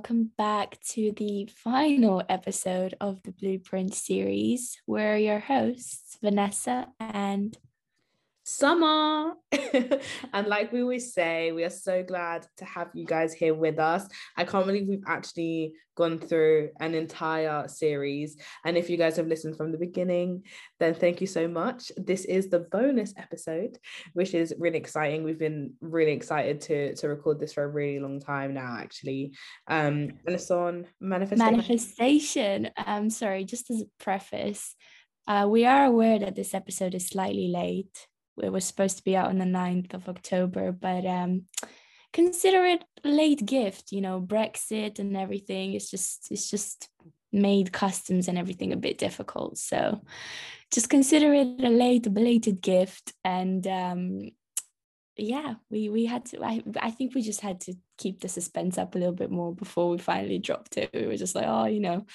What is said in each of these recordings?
welcome back to the final episode of the Blueprint series. We're your hosts, Vanessa and summer. and like we always say, we are so glad to have you guys here with us. I can't believe we've actually gone through an entire series. And if you guys have listened from the beginning, then thank you so much. This is the bonus episode, which is really exciting. We've been really excited to, to record this for a really long time now, actually. Um, and it's on manifestation. Manifestation. Um, sorry, just as a preface. Uh, we are aware that this episode is slightly late it was supposed to be out on the 9th of October, but um, consider it a late gift, you know, Brexit and everything. It's just it's just made customs and everything a bit difficult. So just consider it a late belated gift and um, yeah, we we had to. I I think we just had to keep the suspense up a little bit more before we finally dropped it. We were just like, oh, you know,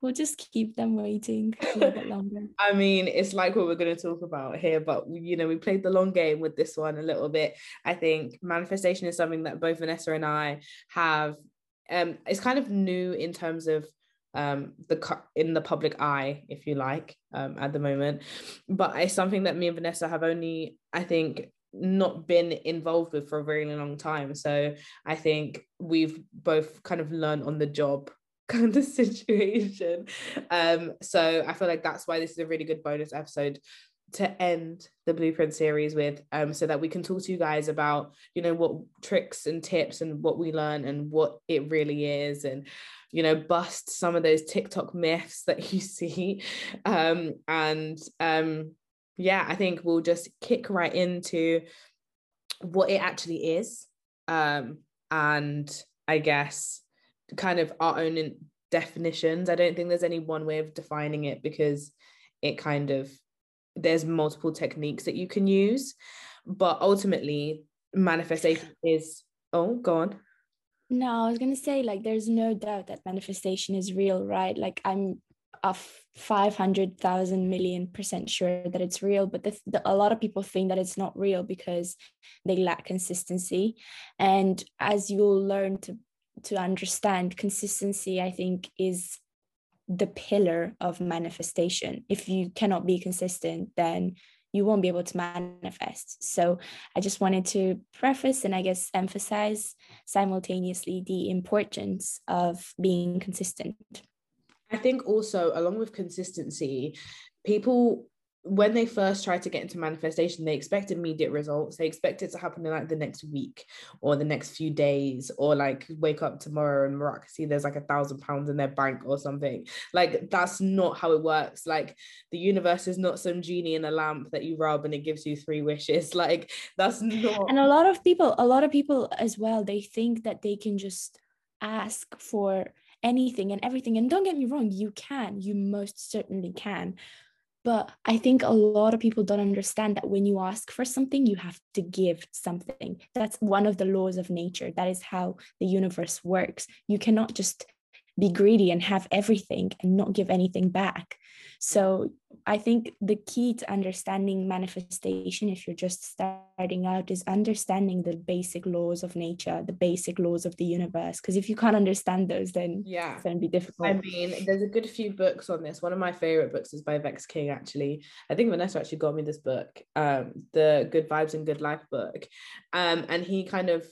we'll just keep them waiting a little bit longer. I mean, it's like what we're going to talk about here, but you know, we played the long game with this one a little bit. I think manifestation is something that both Vanessa and I have. Um, it's kind of new in terms of um the in the public eye if you like um at the moment but it's something that me and Vanessa have only I think not been involved with for a very long time. So I think we've both kind of learned on the job kind of situation. Um, so I feel like that's why this is a really good bonus episode to end the blueprint series with um so that we can talk to you guys about you know what tricks and tips and what we learn and what it really is and you know bust some of those tiktok myths that you see um and um yeah, I think we'll just kick right into what it actually is. Um, and I guess kind of our own definitions. I don't think there's any one way of defining it because it kind of there's multiple techniques that you can use. But ultimately, manifestation is oh, go on. No, I was gonna say like there's no doubt that manifestation is real, right? Like I'm a 500,000 million percent sure that it's real, but the, the, a lot of people think that it's not real because they lack consistency. And as you'll learn to, to understand, consistency, I think, is the pillar of manifestation. If you cannot be consistent, then you won't be able to manifest. So I just wanted to preface and I guess emphasize simultaneously the importance of being consistent. I think also, along with consistency, people when they first try to get into manifestation, they expect immediate results. They expect it to happen in like the next week or the next few days, or like wake up tomorrow and miraculously there's like a thousand pounds in their bank or something. Like that's not how it works. Like the universe is not some genie in a lamp that you rub and it gives you three wishes. Like that's not. And a lot of people, a lot of people as well, they think that they can just ask for anything and everything. And don't get me wrong, you can, you most certainly can. But I think a lot of people don't understand that when you ask for something, you have to give something. That's one of the laws of nature. That is how the universe works. You cannot just be greedy and have everything and not give anything back. So I think the key to understanding manifestation, if you're just starting out, is understanding the basic laws of nature, the basic laws of the universe. Because if you can't understand those, then yeah, it's going to be difficult. I mean, there's a good few books on this. One of my favorite books is by Vex King, actually. I think Vanessa actually got me this book, um, the Good Vibes and Good Life book. Um, and he kind of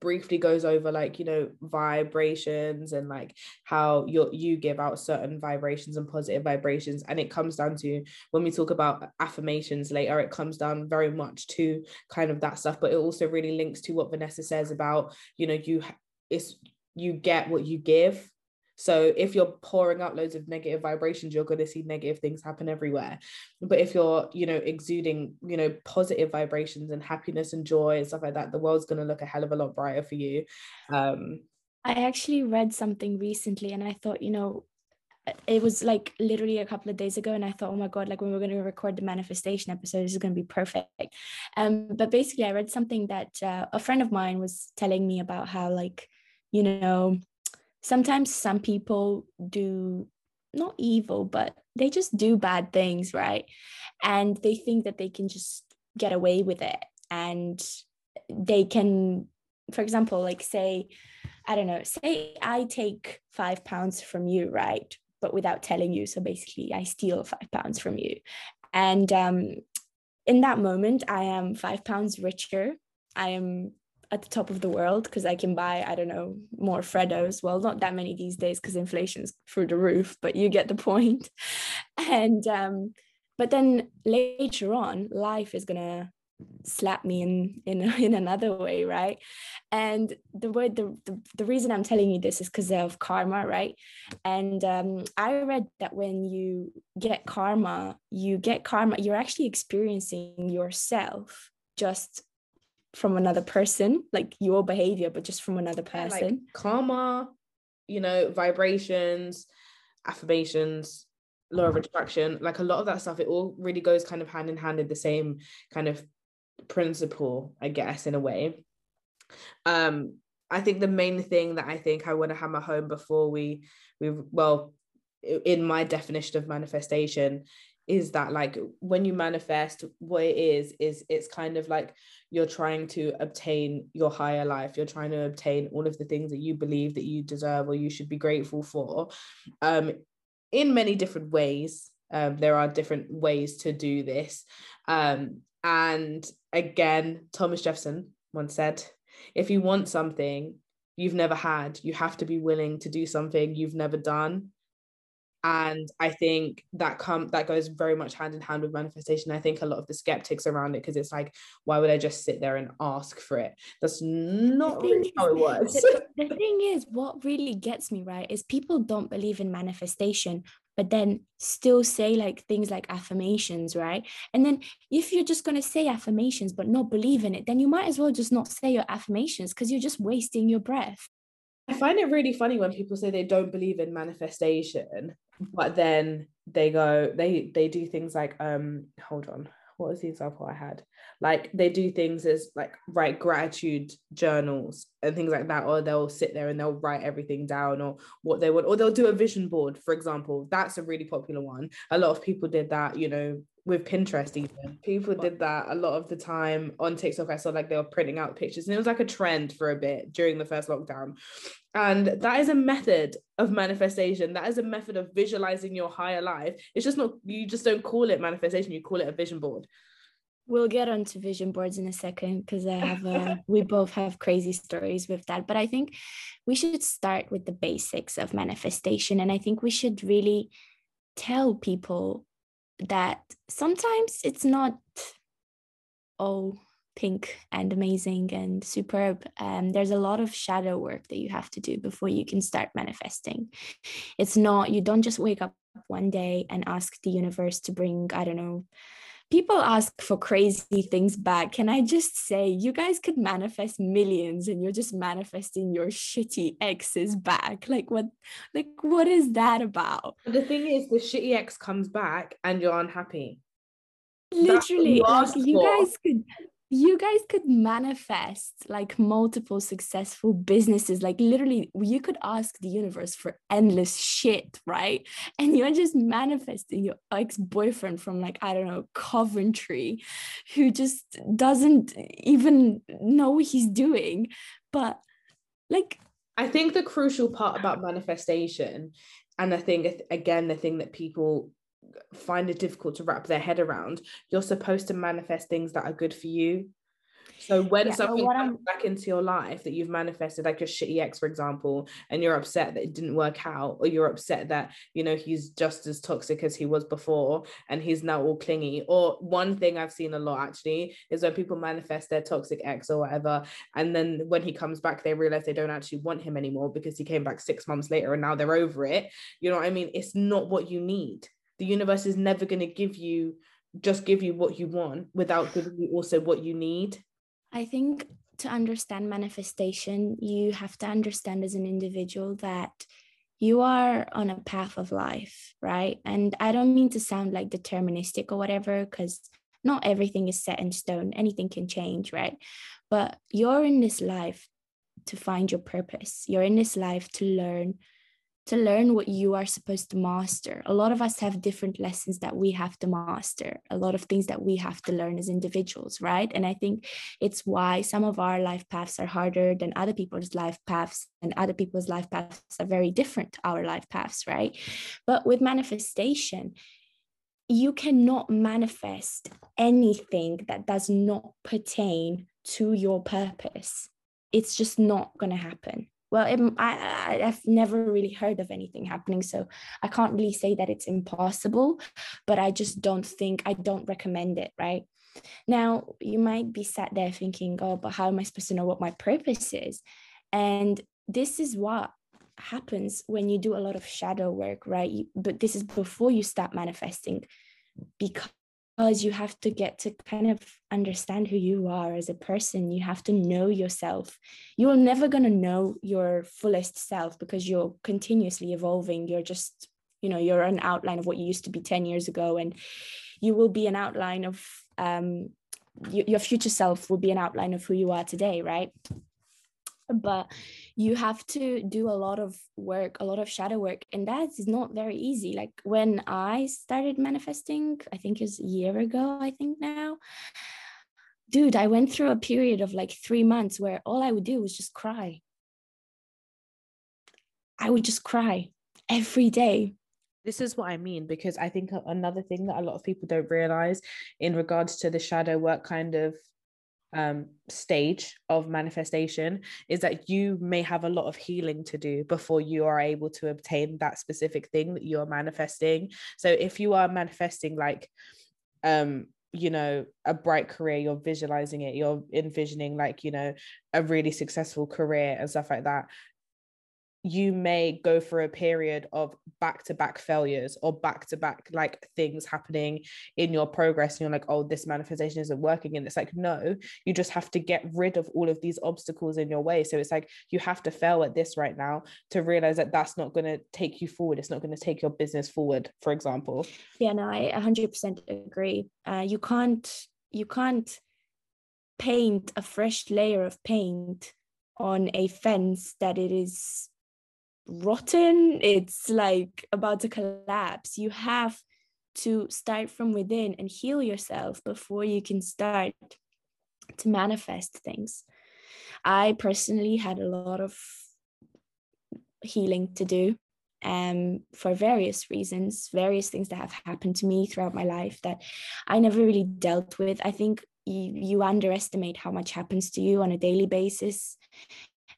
briefly goes over like you know vibrations and like how you you give out certain vibrations and positive vibrations. And it comes down to when we talk about affirmations later it comes down very much to kind of that stuff. But it also really links to what Vanessa says about you know you it's you get what you give so if you're pouring out loads of negative vibrations, you're going to see negative things happen everywhere. But if you're, you know, exuding, you know, positive vibrations and happiness and joy and stuff like that, the world's going to look a hell of a lot brighter for you. Um, I actually read something recently and I thought, you know, it was like literally a couple of days ago and i thought oh my god like when we're going to record the manifestation episode this is going to be perfect um but basically i read something that uh, a friend of mine was telling me about how like you know sometimes some people do not evil, but they just do bad things, right? And they think that they can just get away with it. And they can for example like say i don't know say i take five pounds from you right? But without telling you. So basically i steal five pounds from you. And um, in that moment i am five pounds richer. I am at the top of the world because I can buy, I don't know, more Freddos. Well, not that many these days because inflation's through the roof, but you get the point. And um, but then later on, life is gonna slap me in in in another way, right? And the word the the, the reason I'm telling you this is because of karma, right? And um, I read that when you get karma, you get karma, you're actually experiencing yourself just from another person, like your behavior, but just from another person. Like karma, you know, vibrations, affirmations, law of attraction, like a lot of that stuff, it all really goes kind of hand in hand in the same kind of principle, I guess, in a way. Um, I think the main thing that I think I want to hammer home before we we well in my definition of manifestation is that like when you manifest what it is is it's kind of like you're trying to obtain your higher life. You're trying to obtain all of the things that you believe that you deserve or you should be grateful for. Um in many different ways um there are different ways to do this. Um and again thomas jefferson once said if you want something you've never had. You have to be willing to do something you've never done and i think that come that goes very much hand in hand with manifestation. I think a lot of the skeptics around it because it's like why would i just sit there and ask for it? That's not really how it works. the, the thing is what really gets me right is people don't believe in manifestation but then still say like things like affirmations right? And then if you're just going to say affirmations but not believe in it then you might as well just not say your affirmations because you're just wasting your breath. I find it really funny when people say they don't believe in manifestation, but then they go, they they do things like, um, hold on, what was the example I had? Like they do things as like write gratitude journals and things like that, or they'll sit there and they'll write everything down or what they want, or they'll do a vision board, for example. That's a really popular one. A lot of people did that, you know, with Pinterest even. People did that a lot of the time on TikTok. I saw like they were printing out pictures and it was like a trend for a bit during the first lockdown. And that is a method of manifestation. That is a method of visualizing your higher life. It's just not, you just don't call it manifestation, you call it a vision board. We'll get onto vision boards in a second because I have a, we both have crazy stories with that. But I think we should start with the basics of manifestation. And I think we should really tell people that sometimes it's not all pink and amazing and superb. Um, there's a lot of shadow work that you have to do before you can start manifesting. It's not, you don't just wake up one day and ask the universe to bring, I don't know, people ask for crazy things back. Can I just say, you guys could manifest millions and you're just manifesting your shitty exes back? Like, what, like, what is that about? The thing is, the shitty ex comes back and you're unhappy. Literally, you like, you guys could you guys could manifest like multiple successful businesses like literally you could ask the universe for endless shit right? And you're just manifesting your ex-boyfriend from like i don't know coventry who just doesn't even know what he's doing. But like i think the crucial part about manifestation and i think again the thing that people find it difficult to wrap their head around. You're supposed to manifest things that are good for you. So when yeah, something comes I'm... back into your life that you've manifested, like your shitty ex, for example, and you're upset that it didn't work out, or you're upset that you know he's just as toxic as he was before, and he's now all clingy. Or one thing I've seen a lot actually is when people manifest their toxic ex or whatever, and then when he comes back, they realize they don't actually want him anymore because he came back six months later, and now they're over it. You know what I mean? It's not what you need the universe is never going to give you just give you what you want without giving you also what you need. I think to understand manifestation you have to understand as an individual that you are on a path of life right? And i don't mean to sound like deterministic or whatever because not everything is set in stone. Anything can change right? But you're in this life to find your purpose. You're in this life to learn to learn what you are supposed to master. A lot of us have different lessons that we have to master, a lot of things that we have to learn as individuals, right? And I think it's why some of our life paths are harder than other people's life paths, and other people's life paths are very different to our life paths, right? But with manifestation, you cannot manifest anything that does not pertain to your purpose. It's just not going to happen well it, I, i've never really heard of anything happening so i can't really say that it's impossible but i just don't think i don't recommend it right? Now you might be sat there thinking oh but how am i supposed to know what my purpose is? And this is what happens when you do a lot of shadow work right? You, but this is before you start manifesting because because you have to get to kind of understand who you are as a person. You have to know yourself. You're never going to know your fullest self because you're continuously evolving. You're just you know you're an outline of what you used to be 10 years ago and you will be an outline of um, your future self will be an outline of who you are today right but you have to do a lot of work a lot of shadow work and that is not very easy. Like when i started manifesting i think it's a year ago i think now dude i went through a period of like 3 months where all i would do was just cry. I would just cry every day. This is what I mean because I think another thing that a lot of people don't realize in regards to the shadow work kind of um, stage of manifestation is that you may have a lot of healing to do before you are able to obtain that specific thing that you're manifesting. So if you are manifesting like um you know a bright career you're visualizing it you're envisioning like you know a really successful career and stuff like that you may go for a period of back to back failures or back to back like things happening in your progress and you're like oh this manifestation isn't working and it's like no you just have to get rid of all of these obstacles in your way. So it's like you have to fail at this right now to realize that that's not going to take you forward. It's not going to take your business forward for example. Yeah no i 100% agree. Uh, you can't you can't paint a fresh layer of paint on a fence that it is rotten it's like about to collapse. You have to start from within and heal yourself before you can start to manifest things. I personally had a lot of healing to do um, for various reasons, various things that have happened to me throughout my life that I never really dealt with. I think you, you underestimate how much happens to you on a daily basis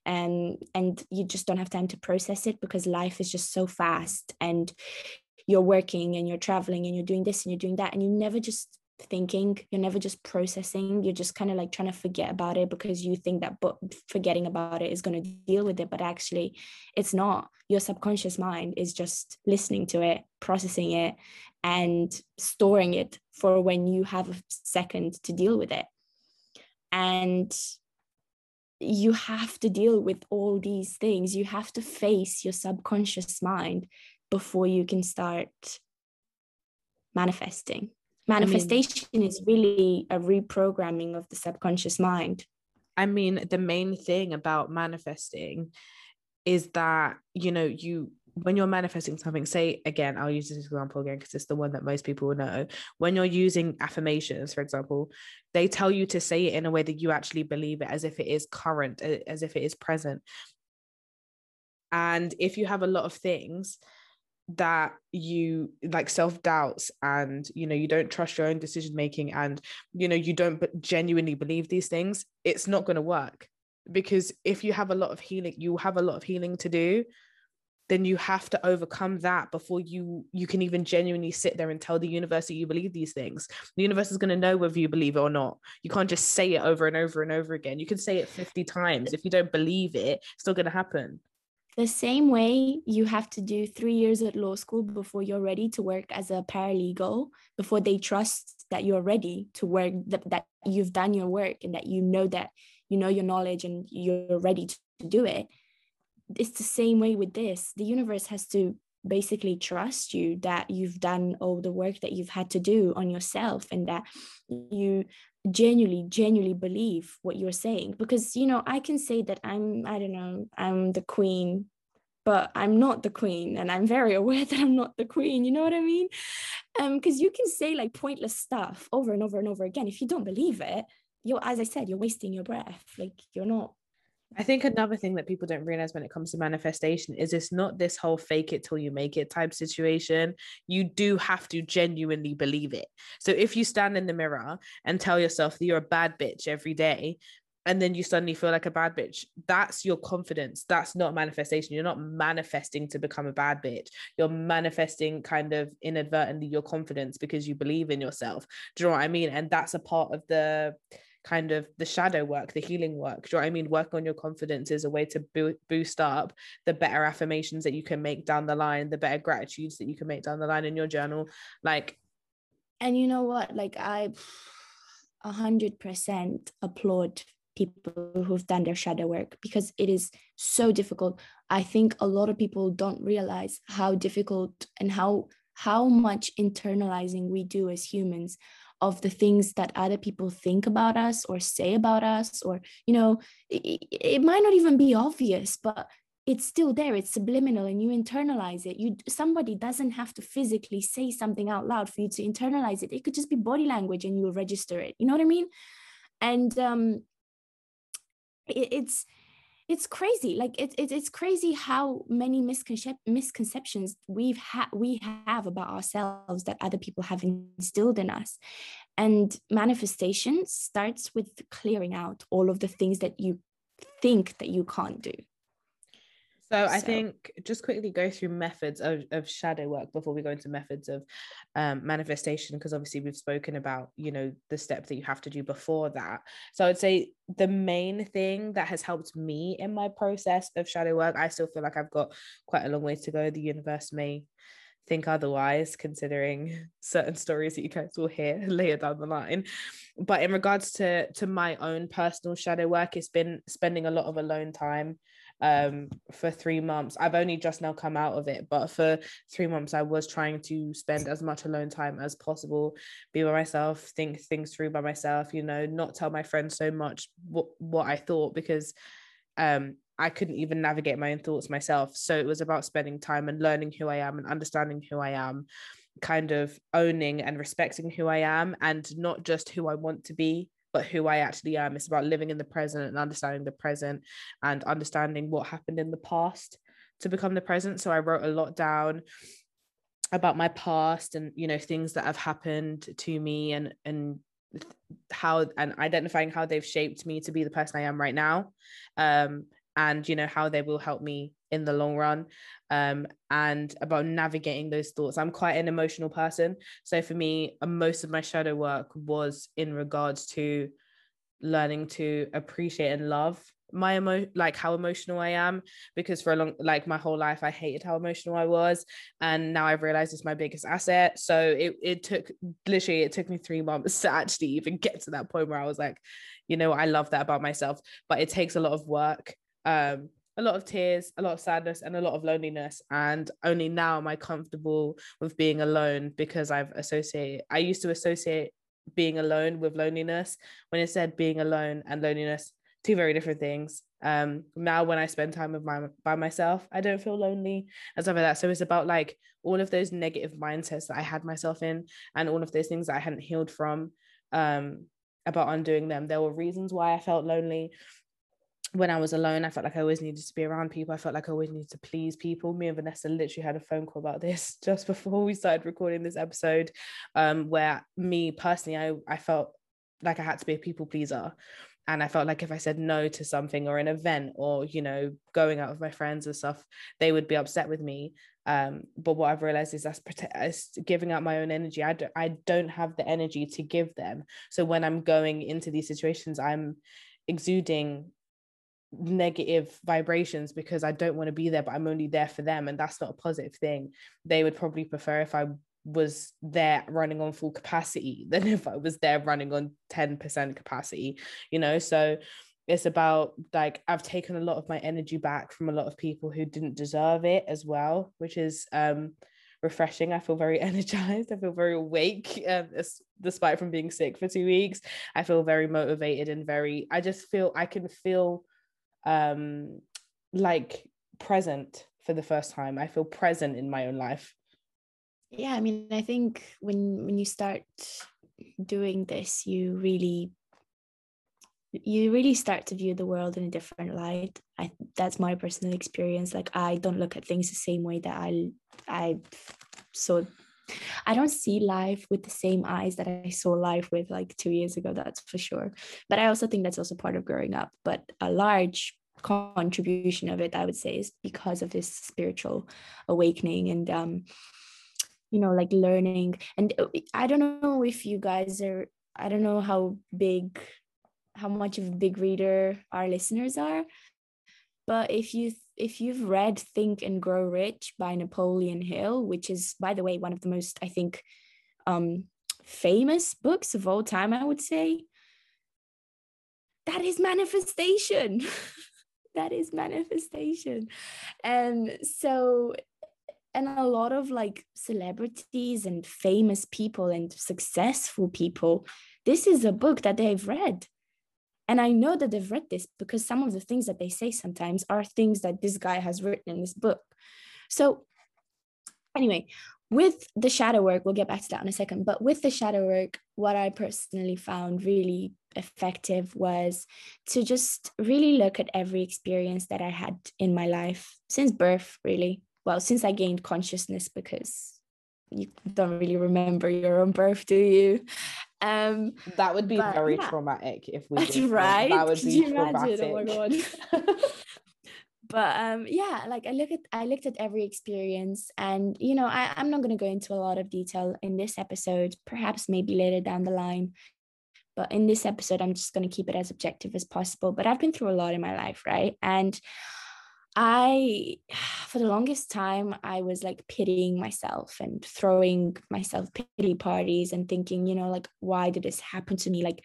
and and you just don't have time to process it because life is just so fast and you're working and you're traveling and you're doing this and you're doing that and you're never just thinking you're never just processing you're just kind of like trying to forget about it because you think that but forgetting about it is going to deal with it but actually it's not. Your subconscious mind is just listening to it processing it and storing it for when you have a second to deal with it. And you have to deal with all these things. You have to face your subconscious mind before you can start manifesting. Manifestation I mean, is really a reprogramming of the subconscious mind. I mean, the main thing about manifesting is that, you know, you when you're manifesting something, say again, I'll use this example again because it's the one that most people will know. When you're using affirmations, for example, they tell you to say it in a way that you actually believe it as if it is current, as if it is present. And if you have a lot of things that you like self doubts and you know you don't trust your own decision making and you know you don't genuinely believe these things it's not going to work because if you have a lot of healing you have a lot of healing to do then you have to overcome that before you you can even genuinely sit there and tell the universe that you believe these things. The universe is going to know whether you believe it or not. You can't just say it over and over and over again. You can say it 50 times. If you don't believe it it's still going to happen. The same way you have to do three years at law school before you're ready to work as a paralegal before they trust that you're ready to work that, that you've done your work and that you know that you know your knowledge and you're ready to do it it's the same way with this. The universe has to basically trust you that you've done all the work that you've had to do on yourself and that you genuinely genuinely believe what you're saying. Because you know i can say that i'm i don't know i'm the queen but I'm not the queen. And I'm very aware that I'm not the queen, you know what I mean? Um because you can say like pointless stuff over and over and over again. If you don't believe it, you're as I said, you're wasting your breath. Like you're not I think another thing that people don't realize when it comes to manifestation is it's not this whole fake it till you make it type situation. You do have to genuinely believe it. So if you stand in the mirror and tell yourself that you're a bad bitch every day, and then you suddenly feel like a bad bitch, that's your confidence. That's not manifestation. You're not manifesting to become a bad bitch. You're manifesting kind of inadvertently your confidence because you believe in yourself. Do you know what I mean? And that's a part of the kind of the shadow work, the healing work. Do you know what I mean? Work on your confidence is a way to bo- boost up the better affirmations that you can make down the line, the better gratitudes that you can make down the line in your journal. Like, and you know what? Like I a hundred percent applaud people who've done their shadow work because it is so difficult. I think a lot of people don't realize how difficult and how how much internalizing we do as humans of the things that other people think about us or say about us or you know it, it might not even be obvious but it's still there. It's subliminal and you internalize it. You somebody doesn't have to physically say something out loud for you to internalize it. It could just be body language and you register it. You know what i mean? And um it, it's it's crazy like it, it, it's crazy how many misconcep- misconceptions we've had we have about ourselves that other people have instilled in us. And manifestation starts with clearing out all of the things that you think that you can't do so, I think just quickly go through methods of, of shadow work before we go into methods of um, manifestation, because obviously we've spoken about, you know, the step that you have to do before that. So I'd say the main thing that has helped me in my process of shadow work, I still feel like I've got quite a long way to go. The universe may think otherwise, considering certain stories that you guys will hear later down the line. But in regards to to my own personal shadow work, it's been spending a lot of alone time um, for three months. I've only just now come out of it, but for three months, I was trying to spend as much alone time as possible, be by myself, think things through by myself, you know, not tell my friends so much what, what I thought because um, I couldn't even navigate my own thoughts myself. So it was about spending time and learning who I am and understanding who I am, kind of owning and respecting who I am and not just who I want to be but who I actually am. It's about living in the present and understanding the present and understanding what happened in the past to become the present. So I wrote a lot down about my past and you know things that have happened to me and and how and identifying how they've shaped me to be the person I am right now um and you know how they will help me in the long run um, and about navigating those thoughts. I'm quite an emotional person. So for me uh, most of my shadow work was in regards to learning to appreciate and love my emo like how emotional I am because for a long like my whole life I hated how emotional I was and now I've realized it's my biggest asset. So it it took literally it took me 3 months to actually even get to that point where I was like you know I love that about myself. But it takes a lot of work um, a lot of tears, a lot of sadness, and a lot of loneliness. And only now am I comfortable with being alone because I've associated, I used to associate being alone with loneliness when it said being alone and loneliness, two very different things. Um, now when I spend time with my by myself, I don't feel lonely and stuff like that. So it's about like all of those negative mindsets that I had myself in and all of those things that I hadn't healed from um about undoing them. There were reasons why I felt lonely when I was alone, I felt like I always needed to be around people. I felt like I always needed to please people. Me and Vanessa literally had a phone call about this just before we started recording this episode, um, where me personally, I, I felt like I had to be a people pleaser. And I felt like if I said no to something or an event or, you know, going out with my friends and stuff, they would be upset with me. Um, but what I've realized is that's prote- giving out my own energy. I I don't have the energy to give them. So when I'm going into these situations, I'm exuding negative vibrations because I don't want to be there, but I'm only there for them. And that's not a positive thing. They would probably prefer if I was there running on full capacity than if I was there running on 10% capacity, you know? So it's about like I've taken a lot of my energy back from a lot of people who didn't deserve it as well, which is um refreshing. I feel very energized. I feel very awake, um, despite from being sick for two weeks. I feel very motivated and very. I just feel I can feel um like present for the first time. I feel present in my own life. Yeah, I mean, I think when when you start doing this, you really you really start to view the world in a different light. I that's my personal experience. Like I don't look at things the same way that I I saw I don't see life with the same eyes that I saw life with like two years ago, that's for sure. But I also think that's also part of growing up. But a large contribution of it, I would say, is because of this spiritual awakening and um, you know, like learning. And uh, I don't know if you guys are, I don't know how big, how much of a big reader our listeners are. But if you if you've read Think and Grow Rich by Napoleon Hill, which is, by the way, one of the most, I think, um, famous books of all time, I would say, that is manifestation. that is manifestation. And so, and a lot of like celebrities and famous people and successful people, this is a book that they've read and I know that they've read this because some of the things that they say sometimes are things that this guy has written in this book. So, anyway, with the shadow work, we'll get back to that in a second. But with the shadow work, what I personally found really effective was to just really look at every experience that I had in my life since birth, really. Well, since I gained consciousness, because you don't really remember your own birth, do you? Um, that would be but, very yeah. traumatic if we. That's right. That would be traumatic. Oh my god. but um, yeah, like I look at I looked at every experience, and you know, I I'm not going to go into a lot of detail in this episode. Perhaps maybe later down the line. But in this episode, I'm just going to keep it as objective as possible. But I've been through a lot in my life, right? And I, for the longest time, I was like pitying myself and throwing myself pity parties and thinking, you know, like, why did this happen to me? Like,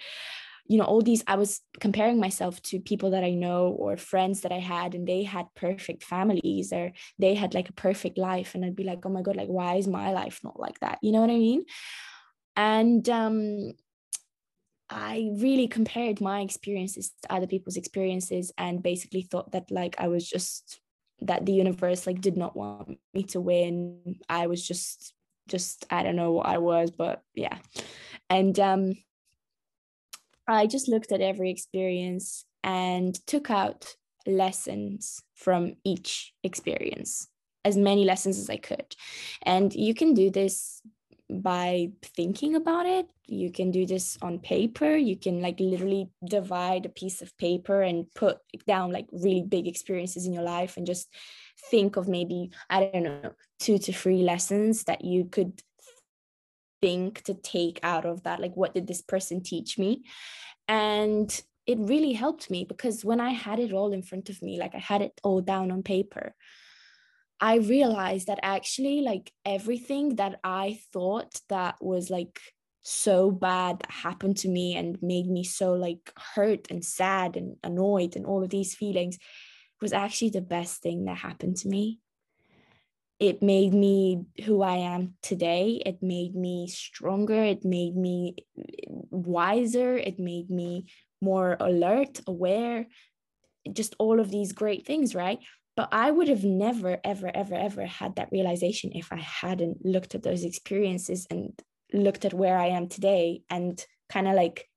you know, all these, I was comparing myself to people that I know or friends that I had, and they had perfect families or they had like a perfect life. And I'd be like, oh my God, like, why is my life not like that? You know what I mean? And um, I really compared my experiences to other people's experiences and basically thought that like I was just that the universe like did not want me to win. I was just just I don't know what I was, but yeah. And um I just looked at every experience and took out lessons from each experience as many lessons as I could. And you can do this by thinking about it you can do this on paper you can like literally divide a piece of paper and put down like really big experiences in your life and just think of maybe i don't know two to three lessons that you could think to take out of that like what did this person teach me? And it really helped me because when i had it all in front of me like i had it all down on paper I realized that actually, like everything that I thought that was like so bad that happened to me and made me so like hurt and sad and annoyed and all of these feelings was actually the best thing that happened to me. It made me who I am today. It made me stronger. It made me wiser. It made me more alert, aware, just all of these great things, right? But I would have never, ever, ever, ever had that realization if I hadn't looked at those experiences and looked at where I am today and kind of like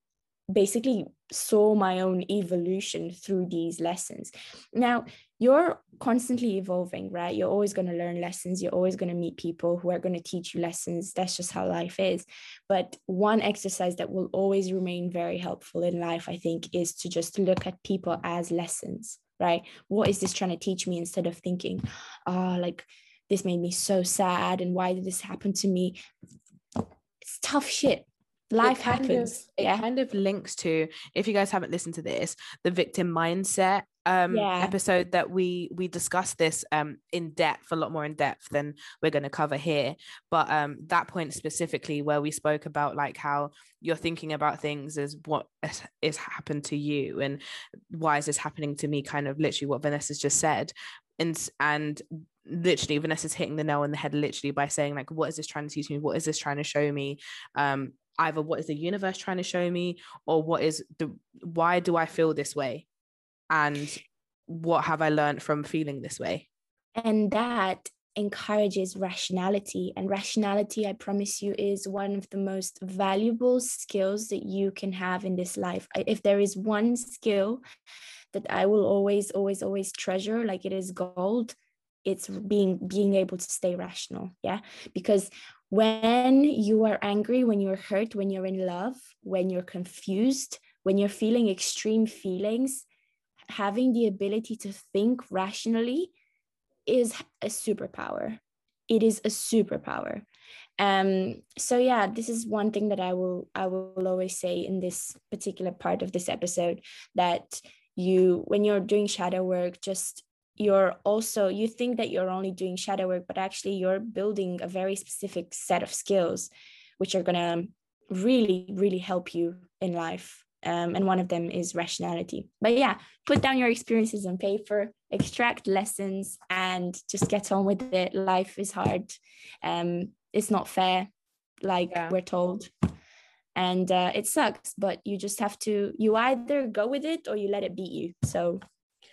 basically saw my own evolution through these lessons. Now, you're constantly evolving, right? You're always going to learn lessons. You're always going to meet people who are going to teach you lessons. That's just how life is. But one exercise that will always remain very helpful in life, I think, is to just look at people as lessons right? What is this trying to teach me instead of thinking ah oh, like this made me so sad and why did this happen to me? It's tough shit. Life happens of, it yeah? kind of links to if you guys haven't listened to this the victim mindset um yeah. episode that we we discussed this um in depth a lot more in depth than we're going to cover here. But um that point specifically where we spoke about like how you're thinking about things as what is happened to you and why is this happening to me kind of literally what Vanessa's just said. And and literally Vanessa's hitting the nail on the head literally by saying like what is this trying to teach me? What is this trying to show me? Um either what is the universe trying to show me or what is the why do I feel this way and what have I learned from feeling this way? And that encourages rationality. And rationality i promise you is one of the most valuable skills that you can have in this life. If there is one skill that i will always always always treasure like it is gold it's being being able to stay rational yeah? Because when you are angry when you're hurt when you're in love when you're confused when you're feeling extreme feelings having the ability to think rationally is a superpower. It is a superpower. Um so yeah this is one thing that i will i will always say in this particular part of this episode that you when you're doing shadow work just you're also you think that you're only doing shadow work but actually you're building a very specific set of skills which are to really really help you in life um, and one of them is rationality. But yeah put down your experiences on paper extract lessons and just get on with it. Life is hard. Um, it's not fair like yeah. we're told. And uh, it sucks but you just have to you either go with it or you let it beat you. So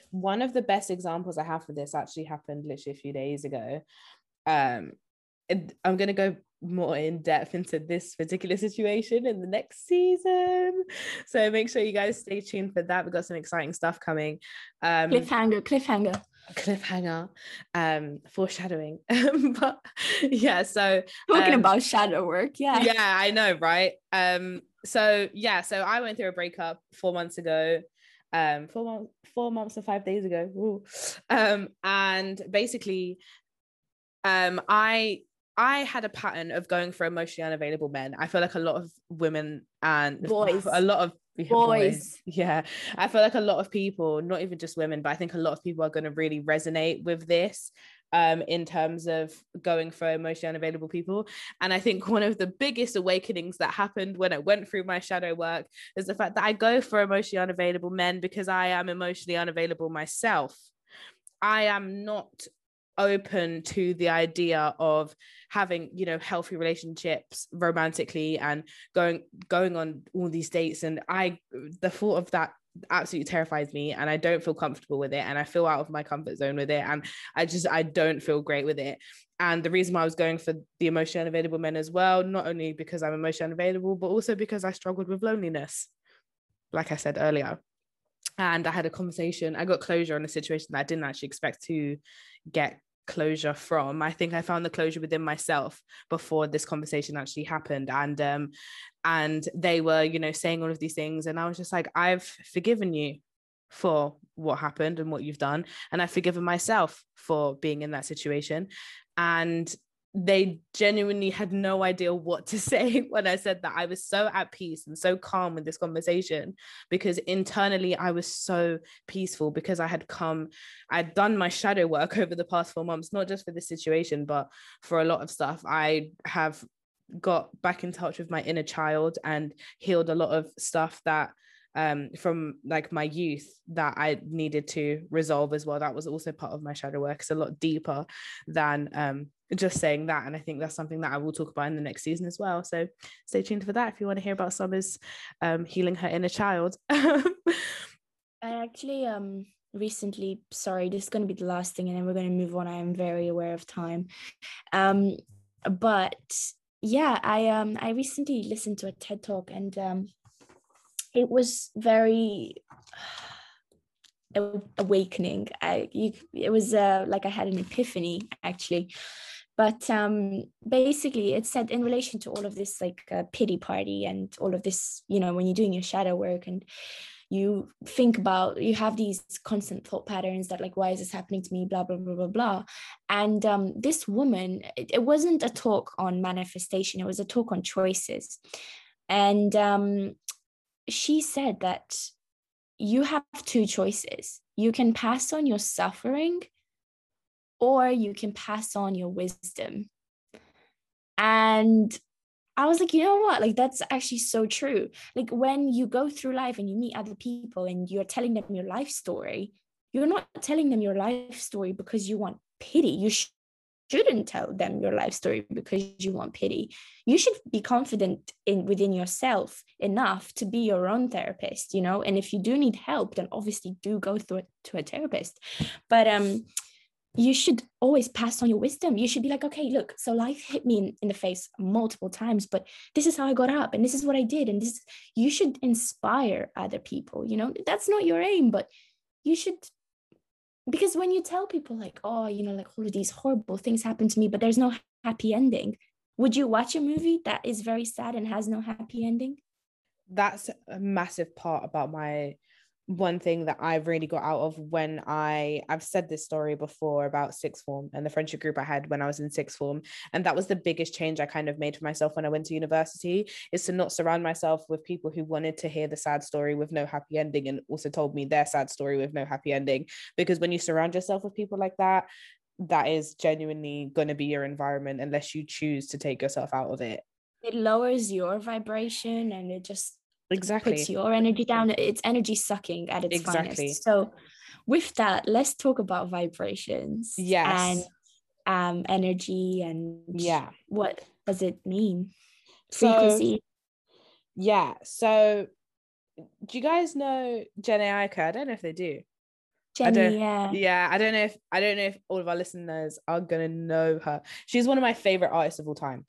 one of the best examples i have for this actually happened literally a few days ago. Um it, i'm going to go more in depth into this particular situation in the next season. So make sure you guys stay tuned for that. We've got some exciting stuff coming. Um, cliffhanger, cliffhanger. Cliffhanger, um, foreshadowing. but yeah, so talking um, about shadow work, yeah. Yeah, I know, right? Um, so yeah, so I went through a breakup four months ago um four months four months and five days ago Ooh. um and basically um i I had a pattern of going for emotionally unavailable men. I feel like a lot of women and boys, a lot of yeah, boys. boys. Yeah. I feel like a lot of people, not even just women, but I think a lot of people are going to really resonate with this um in terms of going for emotionally unavailable people and i think one of the biggest awakenings that happened when i went through my shadow work is the fact that i go for emotionally unavailable men because i am emotionally unavailable myself i am not open to the idea of having you know healthy relationships romantically and going going on all these dates and i the thought of that absolutely terrifies me and i don't feel comfortable with it and i feel out of my comfort zone with it and i just i don't feel great with it and the reason why i was going for the emotionally unavailable men as well not only because i'm emotionally unavailable but also because i struggled with loneliness like i said earlier and I had a conversation. I got closure on a situation that I didn't actually expect to get closure from. I think i found the closure within myself before this conversation actually happened. And um and they were you know saying all of these things. And i was just like i've forgiven you for what happened and what you've done. And i've forgiven myself for being in that situation. And they genuinely had no idea what to say when I said that I was so at peace and so calm with this conversation because internally I was so peaceful because I had come, I'd done my shadow work over the past four months, not just for this situation, but for a lot of stuff. I have got back in touch with my inner child and healed a lot of stuff that um, from like my youth that I needed to resolve as well. That was also part of my shadow work. It's a lot deeper than um, just saying that. And I think that's something that I will talk about in the next season as well. So stay tuned for that if you want to hear about Summer's um, healing her inner child. I actually um recently sorry this is going to be the last thing and then we're going to move on i am very aware of time um but yeah i um i recently listened to a ted talk and um it was very awakening I, you, it was uh, like i had an epiphany actually but um, basically it said in relation to all of this like uh, pity party and all of this you know when you're doing your shadow work and you think about you have these constant thought patterns that like why is this happening to me? Blah blah blah blah blah. And um, this woman it, it, wasn't a talk on manifestation. It was a talk on choices. And um, she said that you have two choices. You can pass on your suffering or you can pass on your wisdom. And I was like, you know what? Like, that's actually so true. Like, when you go through life and you meet other people and you're telling them your life story, you're not telling them your life story because you want pity. You sh- shouldn't tell them your life story because you want pity. You should be confident in within yourself enough to be your own therapist, you know. And if you do need help, then obviously do go through to a therapist. But um, you should always pass on your wisdom. You should be like, okay, look, so life hit me in, in the face multiple times, but this is how I got up and this is what I did. And this, you should inspire other people. You know, that's not your aim, but you should, because when you tell people, like, oh, you know, like all of these horrible things happen to me, but there's no happy ending, would you watch a movie that is very sad and has no happy ending? That's a massive part about my one thing that I've really got out of when I I've said this story before about sixth form and the friendship group I had when I was in sixth form and that was the biggest change I kind of made for myself when I went to university is to not surround myself with people who wanted to hear the sad story with no happy ending and also told me their sad story with no happy ending. Because when you surround yourself with people like that that is genuinely going to be your environment unless you choose to take yourself out of it. It lowers your vibration and it just exactly puts your energy down it's energy sucking at its Exactly. finest so with that let's talk about vibrations yes and um energy and yeah what does it mean So- frequency yeah so do you guys know Jenny Aiko? I don't know if they do. I don't- Jenny, yeah Yeah, I don't know if I don't know if all of our listeners are gonna know her. She's one of my favorite artists of all time.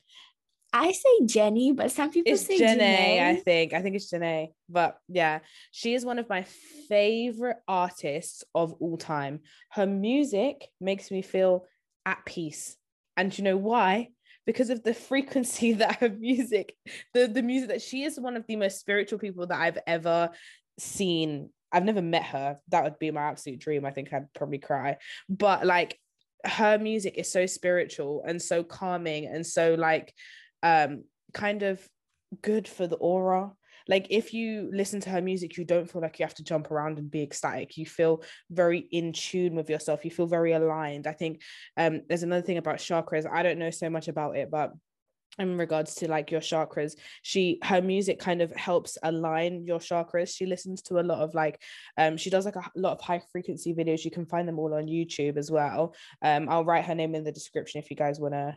I say Jenny, but some people It's say Jhené. I think. I think it's Jhené. But yeah, she is one of my favorite artists of all time. Her music makes me feel at peace. And you know why? Because of the frequency that her music, the, the music that she is one of the most spiritual people that I've ever seen. I've never met her. That would be my absolute dream. I think I'd probably cry. But like her music is so spiritual and so calming and so like um kind of good for the aura. Like if you listen to her music you don't feel like you have to jump around and be ecstatic. You feel very in tune with yourself. You feel very aligned. I think um there's another thing about chakras. I don't know so much about it but in regards to like your chakras she her music kind of helps align your chakras. She listens to a lot of like um she does like a lot of high frequency videos. You can find them all on youtube as well. Um i'll write her name in the description if you guys want to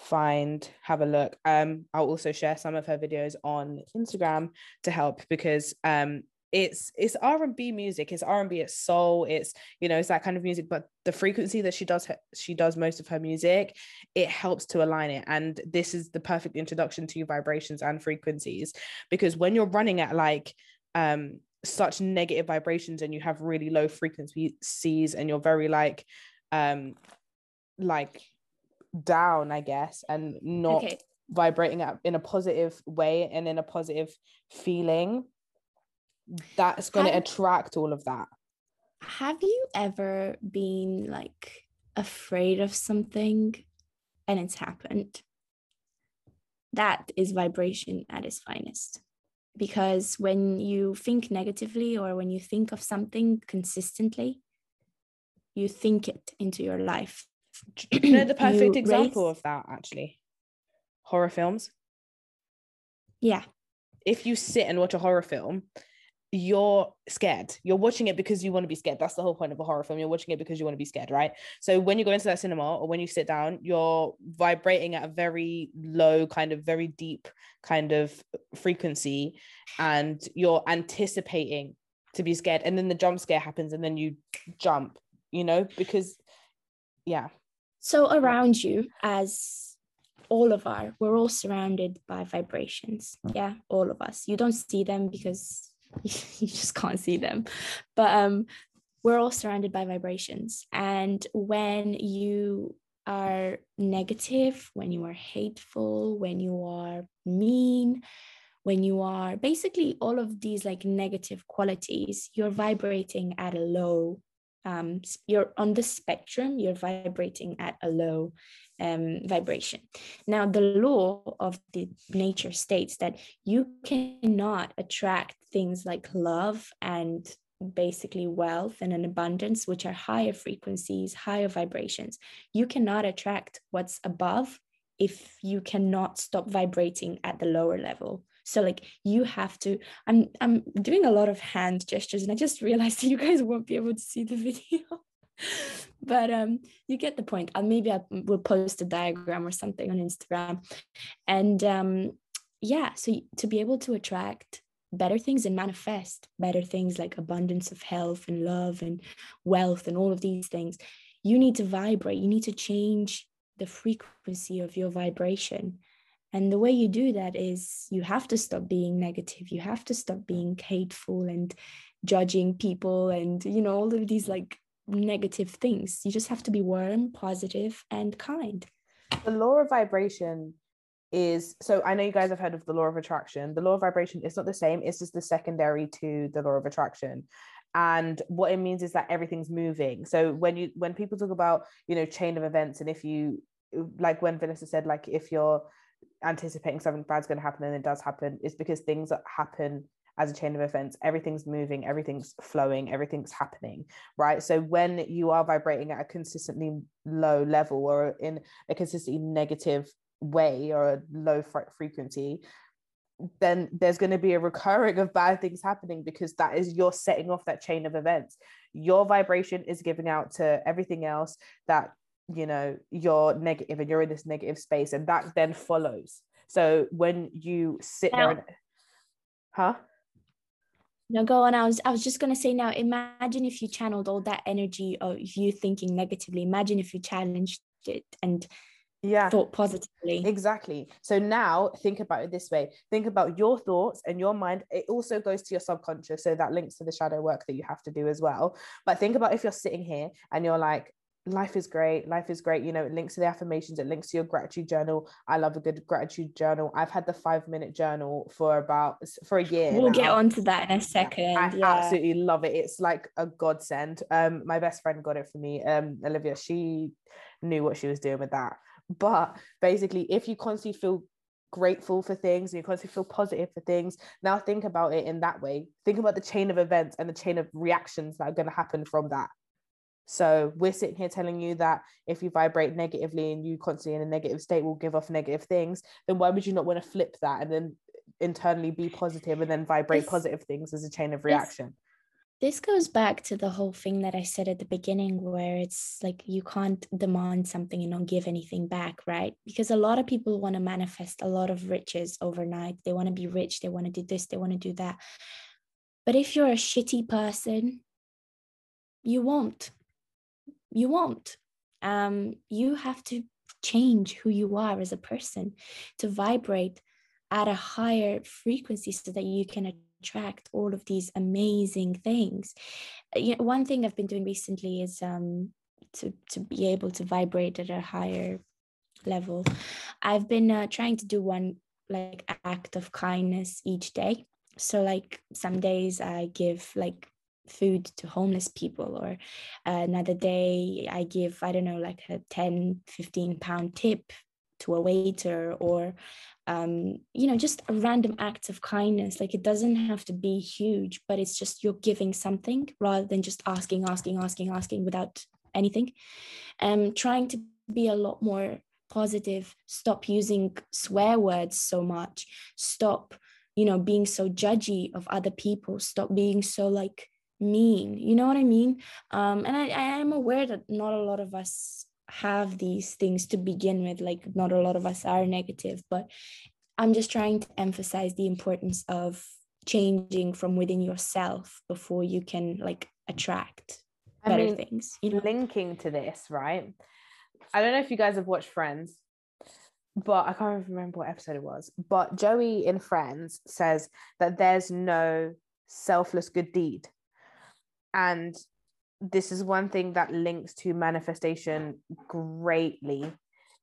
find have a look. Um i'll also share some of her videos on instagram to help because um it's it's r&b music it's r&b it's soul it's you know it's that kind of music but the frequency that she does her, she does most of her music it helps to align it. And this is the perfect introduction to vibrations and frequencies because when you're running at like um such negative vibrations and you have really low frequencies and you're very like um like down i guess and not okay. vibrating up in a positive way and in a positive feeling. That's going to attract all of that. Have you ever been like afraid of something and it's happened? That is vibration at its finest. Because when you think negatively or when you think of something consistently you think it into your life you know the perfect example raise- of that actually? Horror films? Yeah. If you sit and watch a horror film you're scared. You're watching it because you want to be scared. That's the whole point of a horror film. You're watching it because you want to be scared right? So when you go into that cinema or when you sit down you're vibrating at a very low kind of very deep kind of frequency and you're anticipating to be scared and then the jump scare happens and then you jump you know? Because yeah So around you, as all of our, we're all surrounded by vibrations. Yeah, all of us. You don't see them because you just can't see them. But um, we're all surrounded by vibrations. And when you are negative, when you are hateful, when you are mean, when you are basically all of these like negative qualities, you're vibrating at a low um, you're on the spectrum, you're vibrating at a low um, vibration. Now, the law of the nature states that you cannot attract things like love and basically wealth and an abundance, which are higher frequencies, higher vibrations. You cannot attract what's above if you cannot stop vibrating at the lower level. So like you have to I'm I'm doing a lot of hand gestures and I just realized you guys won't be able to see the video. but um you get the point. Uh, maybe I will post a diagram or something on Instagram. And um yeah, so to be able to attract better things and manifest better things like abundance of health and love and wealth and all of these things, you need to vibrate you need to change the frequency of your vibration and the way you do that is you have to stop being negative you have to stop being hateful and judging people and you know all of these like negative things you just have to be warm positive and kind the law of vibration is so I know you guys have heard of the law of attraction. The law of vibration is not the same, it's just the secondary to the law of attraction. And what it means is that everything's moving. So when you when people talk about, you know, chain of events, and if you like when Vanessa said, like if you're anticipating something bad's going to happen and it does happen, is because things that happen as a chain of events everything's moving everything's flowing everything's happening right? So when you are vibrating at a consistently low level or in a consistently negative way or a low frequency then there's going to be a recurring of bad things happening because that is you're setting off that chain of events. Your vibration is giving out to everything else that you know you're negative and you're in this negative space and that then follows. So when you sit now, there and, huh? No go on. I was i was just going to say now imagine if you channeled all that energy of you thinking negatively. Imagine if you challenged it and yeah. thought positively. Exactly. So now think about it this way. Think about your thoughts and your mind. It also goes to your subconscious so that links to the shadow work that you have to do as well. But think about if you're sitting here and you're like life is great life is great you know it links to the affirmations it links to your gratitude journal i love a good gratitude journal i've had the five minute journal for about for a year we'll now. get onto that in a second i yeah. absolutely love it it's like a godsend um my best friend got it for me um olivia she knew what she was doing with that but basically, if you constantly feel grateful for things and you constantly feel positive for things, now think about it in that way. Think about the chain of events and the chain of reactions that are going to happen from that. So we're sitting here telling you that if you vibrate negatively and you constantly in a negative state will give off negative things, then why would you not want to flip that and then internally be positive and then vibrate positive things as a chain of reaction? this goes back to the whole thing that I said at the beginning, where it's like you can't demand something and not give anything back, right? Because a lot of people want to manifest a lot of riches overnight. They want to be rich, they want to do this, they want to do that. But if you're a shitty person, you won't. You won't. Um, you have to change who you are as a person to vibrate at a higher frequency so that you can attract all of these amazing things. Uh, you know, one thing I've been doing recently is um, to to be able to vibrate at a higher level. I've been uh, trying to do one like act of kindness each day. So like some days I give like food to homeless people or another day i give i don't know like a 10 15 pound tip to a waiter or um, you know just a random acts of kindness. Like it doesn't have to be huge but it's just you're giving something rather than just asking asking asking asking without anything. Um trying to be a lot more positive. Stop using swear words so much. Stop you know being so judgy of other people. Stop being so like mean you know what i mean? Um and i i am aware that not a lot of us have these things to begin with like not a lot of us are negative but i'm just trying to emphasize the importance of changing from within yourself before you can like attract better I mean, things you know? linking to this right? I don't know if you guys have watched friends but i can't remember what episode it was but joey in friends says that there's no selfless good deed and this is one thing that links to manifestation greatly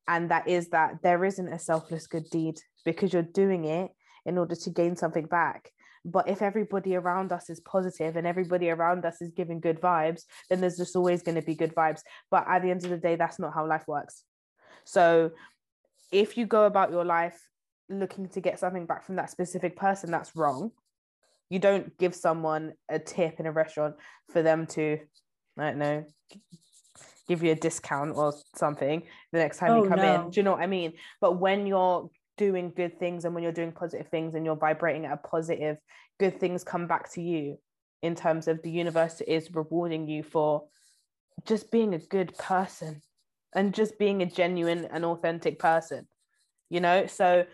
and that is that there isn't a selfless good deed because you're doing it in order to gain something back. But if everybody around us is positive and everybody around us is giving good vibes then there's just always going to be good vibes. But at the end of the day that's not how life works. So if you go about your life looking to get something back from that specific person that's wrong you don't give someone a tip in a restaurant for them to I don't know, give you a discount or something the next time oh, you come no. in. Do you know what I mean? But when you're doing good things and when you're doing positive things and you're vibrating at a positive, good things come back to you in terms of the universe is rewarding you for just being a good person and just being a genuine and authentic person you know so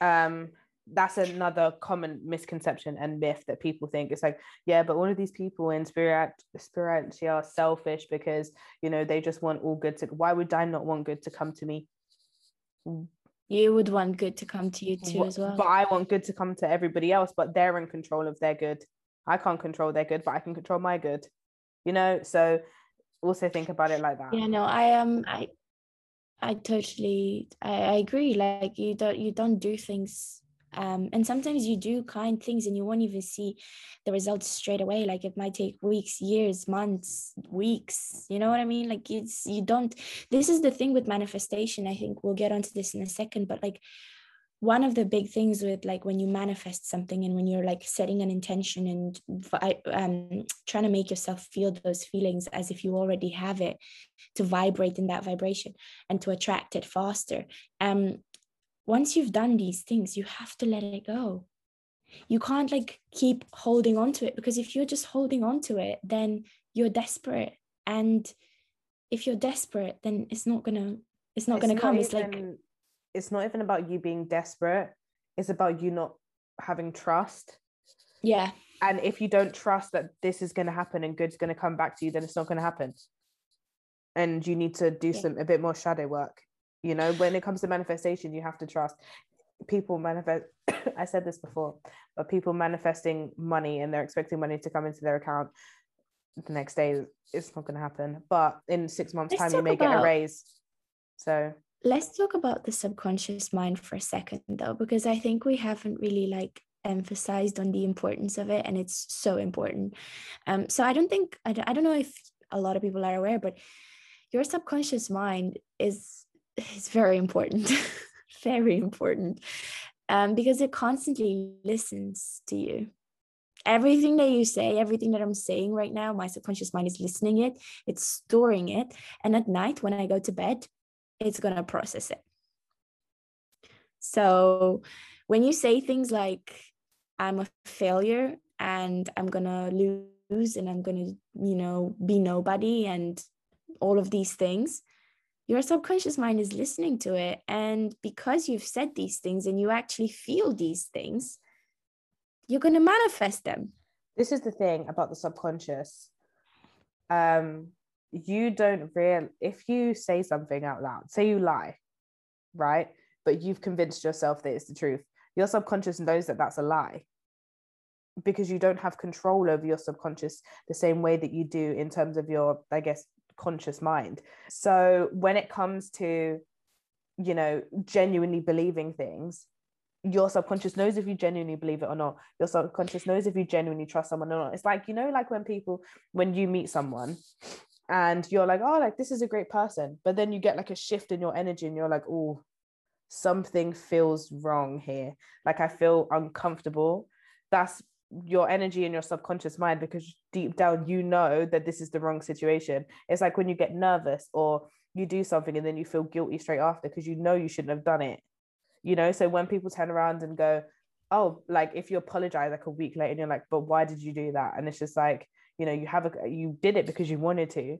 um that's another common misconception and myth that people think. It's like yeah but all of these people in spirit spirituality are selfish because you know they just want all good to why would i not want good to come to me? You would want good to come to you too as well. but i want good to come to everybody else but they're in control of their good. I can't control their good but i can control my good you know? So also think about it like that. Yeah no i am um, i i totally I, I agree. Like you don't you don't do things um, and sometimes you do kind things and you won't even see the results straight away. Like it might take weeks years months weeks you know what i mean? Like it's you don't this is the thing with manifestation i think we'll get onto this in a second but like one of the big things with like when you manifest something and when you're like setting an intention and um, trying to make yourself feel those feelings as if you already have it to vibrate in that vibration and to attract it faster um once you've done these things, you have to let it go. You can't like keep holding on to it because if you're just holding on to it, then you're desperate. And if you're desperate, then it's not gonna it's not it's gonna not come. Even, it's like it's not even about you being desperate, it's about you not having trust. Yeah. And if you don't trust that this is gonna happen and good's gonna come back to you, then it's not gonna happen. And you need to do yeah. some a bit more shadow work you know when it comes to manifestation you have to trust people manifest i said this before but people manifesting money and they're expecting money to come into their account the next day it's not going to happen. But in six months let's time you may about, get a raise. So let's talk about the subconscious mind for a second though because i think we haven't really like emphasized on the importance of it and it's so important. Um so i don't think I don't, I don't know if a lot of people are aware but your subconscious mind is is very important, very important, um, because it constantly listens to you. Everything that you say, everything that I'm saying right now, my subconscious mind is listening it, it's storing it, and at night when I go to bed, it's gonna process it. So when you say things like I'm a failure and I'm gonna lose and I'm gonna, you know, be nobody and all of these things, your subconscious mind is listening to it. And because you've said these things and you actually feel these things, you're going to manifest them. This is the thing about the subconscious. Um, you don't real if you say something out loud, say you lie, right? But you've convinced yourself that it's the truth. Your subconscious knows that that's a lie because you don't have control over your subconscious the same way that you do in terms of your, I guess, conscious mind. So when it comes to, you know, genuinely believing things, your subconscious knows if you genuinely believe it or not. Your subconscious knows if you genuinely trust someone or not. It's like, you know, like when people, when you meet someone and you're like, oh, like this is a great person. But then you get like a shift in your energy and you're like, oh, something feels wrong here. Like I feel uncomfortable. That's your energy and your subconscious mind because deep down you know that this is the wrong situation. It's like when you get nervous or you do something and then you feel guilty straight after because you know you shouldn't have done it. You know, so when people turn around and go, oh, like if you apologize like a week later and you're like, but why did you do that? And it's just like, you know, you have a you did it because you wanted to,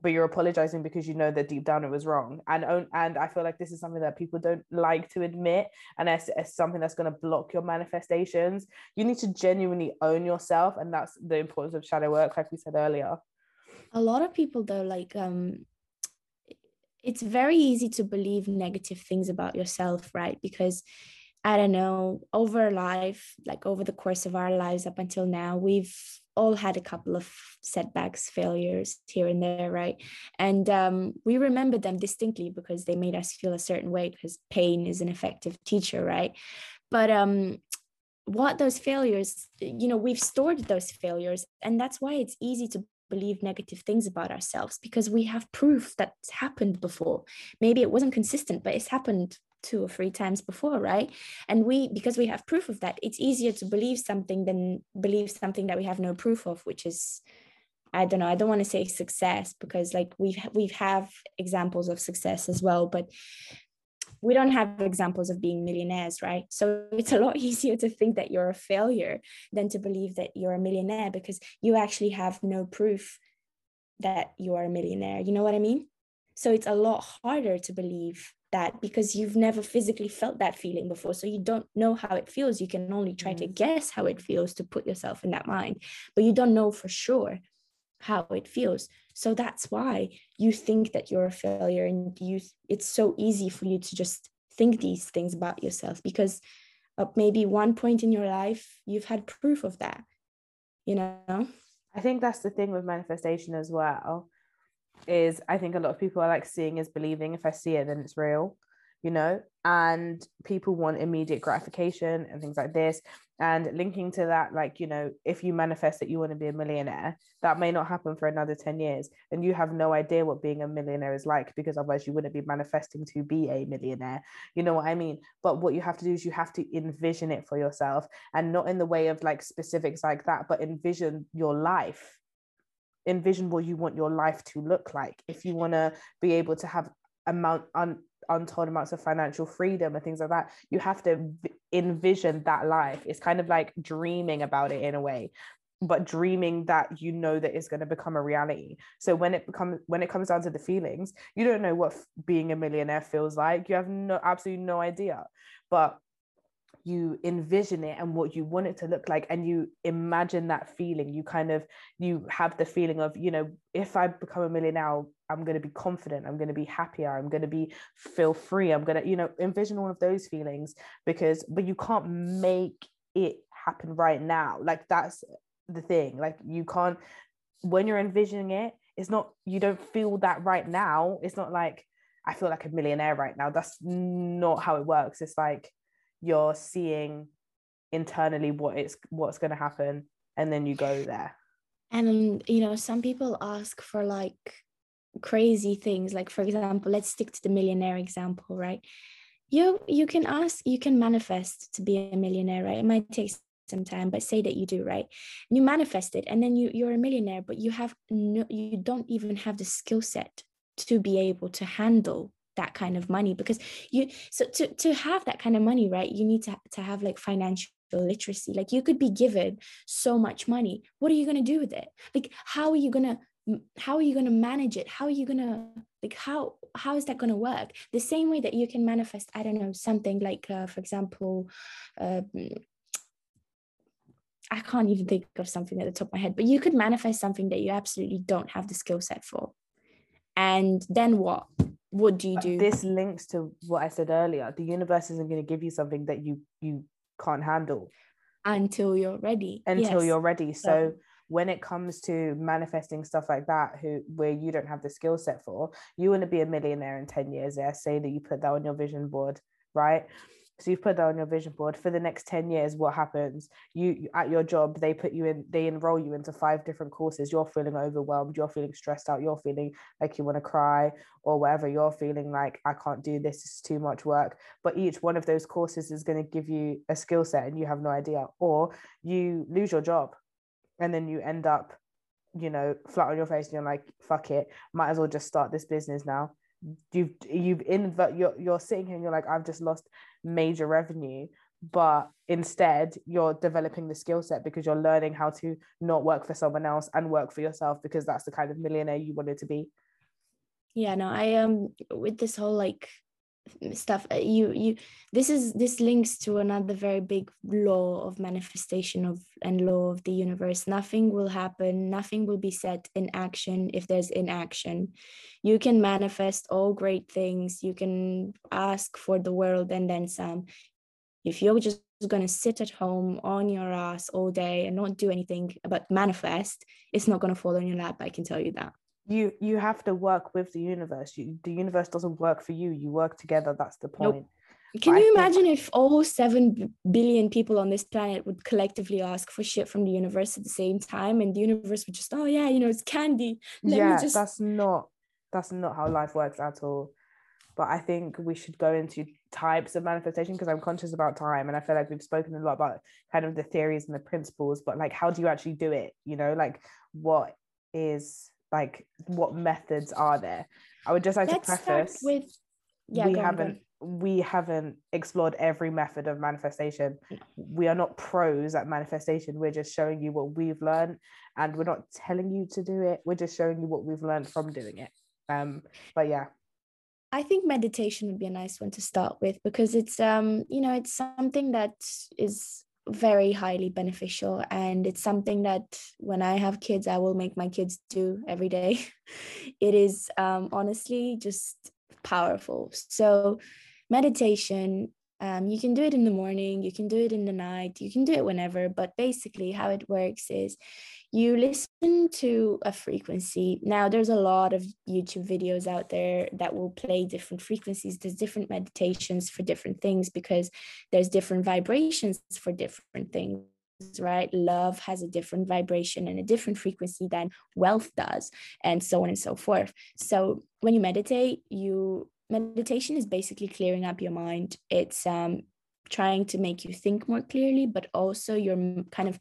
but you're apologizing because you know that deep down it was wrong. And and i feel like this is something that people don't like to admit and it's, it's something that's going to block your manifestations. You need to genuinely own yourself and that's the importance of shadow work like we said earlier. A lot of people though like um it's very easy to believe negative things about yourself right? Because I don't know, over life, like over the course of our lives up until now, we've all had a couple of setbacks, failures here and there, right? And um, we remember them distinctly because they made us feel a certain way because pain is an effective teacher, right? But um, what those failures, you know, we've stored those failures, and that's why it's easy to believe negative things about ourselves because we have proof that's happened before. Maybe it wasn't consistent, but it's happened two or three times before right? And we because we have proof of that it's easier to believe something than believe something that we have no proof of which is i don't know i don't want to say success because like we've we've have examples of success as well but we don't have examples of being millionaires right? So it's a lot easier to think that you're a failure than to believe that you're a millionaire because you actually have no proof that you are a millionaire you know what i mean? So it's a lot harder to believe that because you've never physically felt that feeling before. So you don't know how it feels. You can only try mm. to guess how it feels to put yourself in that mind but you don't know for sure how it feels. So that's why you think that you're a failure and you it's so easy for you to just think these things about yourself because at maybe one point in your life you've had proof of that you know? I think that's the thing with manifestation as well is i think a lot of people are like seeing is believing if i see it then it's real you know? And people want immediate gratification and things like this. And linking to that like you know if you manifest that you want to be a millionaire that may not happen for another 10 years and you have no idea what being a millionaire is like because otherwise you wouldn't be manifesting to be a millionaire you know what i mean? But what you have to do is you have to envision it for yourself and not in the way of like specifics like that but envision your life envision what you want your life to look like. If you want to be able to have amount un, untold amounts of financial freedom and things like that you have to envision that life. It's kind of like dreaming about it in a way but dreaming that you know that is going to become a reality. So when it becomes when it comes down to the feelings you don't know what being a millionaire feels like. You have no absolutely no idea. But you envision it and what you want it to look like and you imagine that feeling you kind of you have the feeling of you know if i become a millionaire i'm going to be confident i'm going to be happier i'm going to be feel free i'm going to you know envision all of those feelings because but you can't make it happen right now. Like that's the thing like you can't when you're envisioning it it's not you don't feel that right now. It's not like i feel like a millionaire right now. That's not how it works. It's like you're seeing internally what it's what's going to happen and then you go there. And you know some people ask for like crazy things. Like for example let's stick to the millionaire example right? You you can ask you can manifest to be a millionaire right? It might take some time but say that you do right? And you manifest it and then you you're a millionaire but you have no you don't even have the skill set to be able to handle that kind of money because you so to, to have that kind of money right you need to, to have like financial literacy. Like you could be given so much money. What are you going to do with it? Like how are you going to how are you going to manage it? How are you going to like how how is that going to work? The same way that you can manifest i don't know something like uh, for example uh, i can't even think of something at the top of my head but you could manifest something that you absolutely don't have the skill set for. And then what what do you do? this links to what i said earlier. The universe isn't going to give you something that you you can't handle. Until you're ready. Until yes. you're ready. So when it comes to manifesting stuff like that who where you don't have the skill set for you want to be a millionaire in 10 years yeah? Say that you put that on your vision board right so you've put that on your vision board. For the next 10 years what happens? You at your job they put you in they enroll you into five different courses. You're feeling overwhelmed you're feeling stressed out you're feeling like you want to cry or whatever. You're feeling like i can't do this it's too much work. But each one of those courses is going to give you a skill set and you have no idea. Or you lose your job and then you end up you know flat on your face and you're like fuck it might as well just start this business now. You've you've invert you're you're sitting here and you're like I've just lost major revenue but instead you're developing the skill set because you're learning how to not work for someone else and work for yourself because that's the kind of millionaire you wanted to be. Yeah no i um with this whole like stuff uh, you you this is this links to another very big law of manifestation of and law of the universe. Nothing will happen nothing will be set in action if there's inaction. You can manifest all great things. You can ask for the world and then some. If you're just going to sit at home on your ass all day and not do anything but manifest it's not going to fall on your lap i can tell you that you you have to work with the universe you, the universe doesn't work for you you work together that's the point nope. Can you imagine if all 7 billion people on this planet would collectively ask for shit from the universe at the same time and the universe would just, oh yeah, you know, it's candy. Let yeah, just... that's not that's not how life works at all. But I think we should go into types of manifestation because I'm conscious about time and I feel like we've spoken a lot about kind of the theories and the principles, but like how do you actually do it? You know, like what is like what methods are there? I would just like Let's to preface with yeah we haven't on. we haven't explored every method of manifestation. We are not pros at manifestation. We're just showing you what we've learned and we're not telling you to do it. We're just showing you what we've learned from doing it. Um but yeah. I think meditation would be a nice one to start with because it's um you know it's something that is very highly beneficial and it's something that when I have kids I will make my kids do every day. it is um honestly just powerful. So meditation um, you can do it in the morning, you can do it in the night, you can do it whenever. But basically, how it works is you listen to a frequency. Now, there's a lot of YouTube videos out there that will play different frequencies. There's different meditations for different things because there's different vibrations for different things right? Love has a different vibration and a different frequency than wealth does, and so on and so forth. So when you meditate, you meditation is basically clearing up your mind. It's um, trying to make you think more clearly, but also your kind of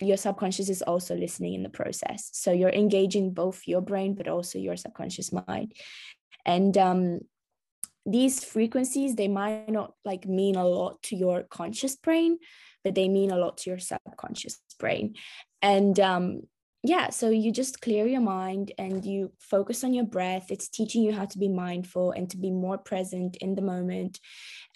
your subconscious is also listening in the process. So you're engaging both your brain, but also your subconscious mind. And um, these frequencies, they might not like mean a lot to your conscious brain, but they mean a lot to your subconscious brain. And um, yeah, so you just clear your mind and you focus on your breath. It's teaching you how to be mindful and to be more present in the moment.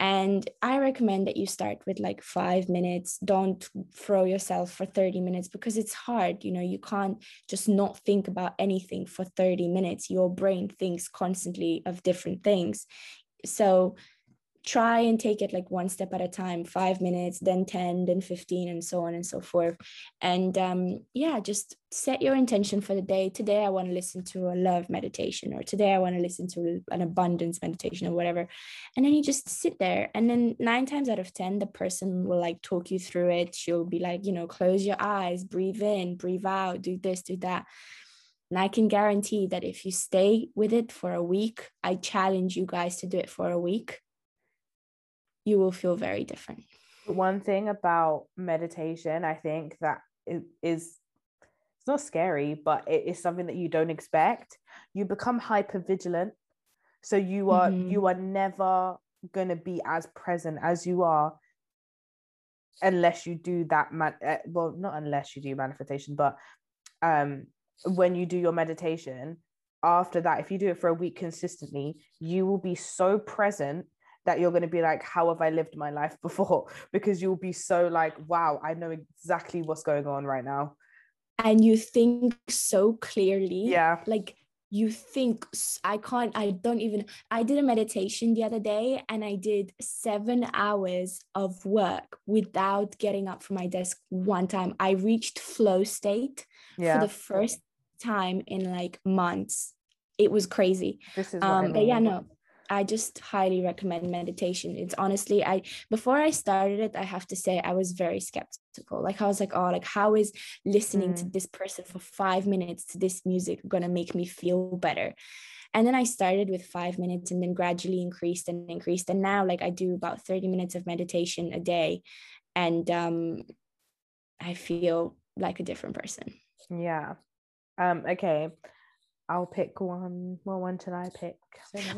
And I recommend that you start with like five minutes. Don't throw yourself for 30 minutes because it's hard. You know, you can't just not think about anything for 30 minutes. Your brain thinks constantly of different things. So try and take it like one step at a time five minutes then 10 then 15 and so on and so forth. And um, yeah just set your intention for the day. Today i want to listen to a love meditation or today i want to listen to an abundance meditation or whatever. And then you just sit there and then nine times out of ten the person will like talk you through it. She'll be like you know close your eyes breathe in breathe out do this do that. And I can guarantee that if you stay with it for a week, I challenge you guys to do it for a week you will feel very different. One thing about meditation, I think that is it's not scary, but it is something that you don't expect. You become hyper vigilant. So you are mm-hmm. you are never gonna be as present as you are unless you do that man uh, well not unless you do manifestation but um when you do your meditation after that if you do it for a week consistently you will be so present that you're going to be like how have i lived my life before? Because you'll be so like wow i know exactly what's going on right now. And you think so clearly. Yeah. Like you think i can't i don't even i did a meditation the other day and i did seven hours of work without getting up from my desk one time. I reached flow state yeah. for the first time in like months. It was crazy. This is um I mean. but yeah no I just highly recommend meditation. It's honestly, I before I started it, I have to say I was very skeptical. Like I was like, oh, like how is listening mm. to this person for five minutes to this music gonna make me feel better? And then I started with five minutes and then gradually increased and increased. And now like I do about 30 minutes of meditation a day. And um I feel like a different person. Yeah. Um, okay. I'll pick one. What one should I pick?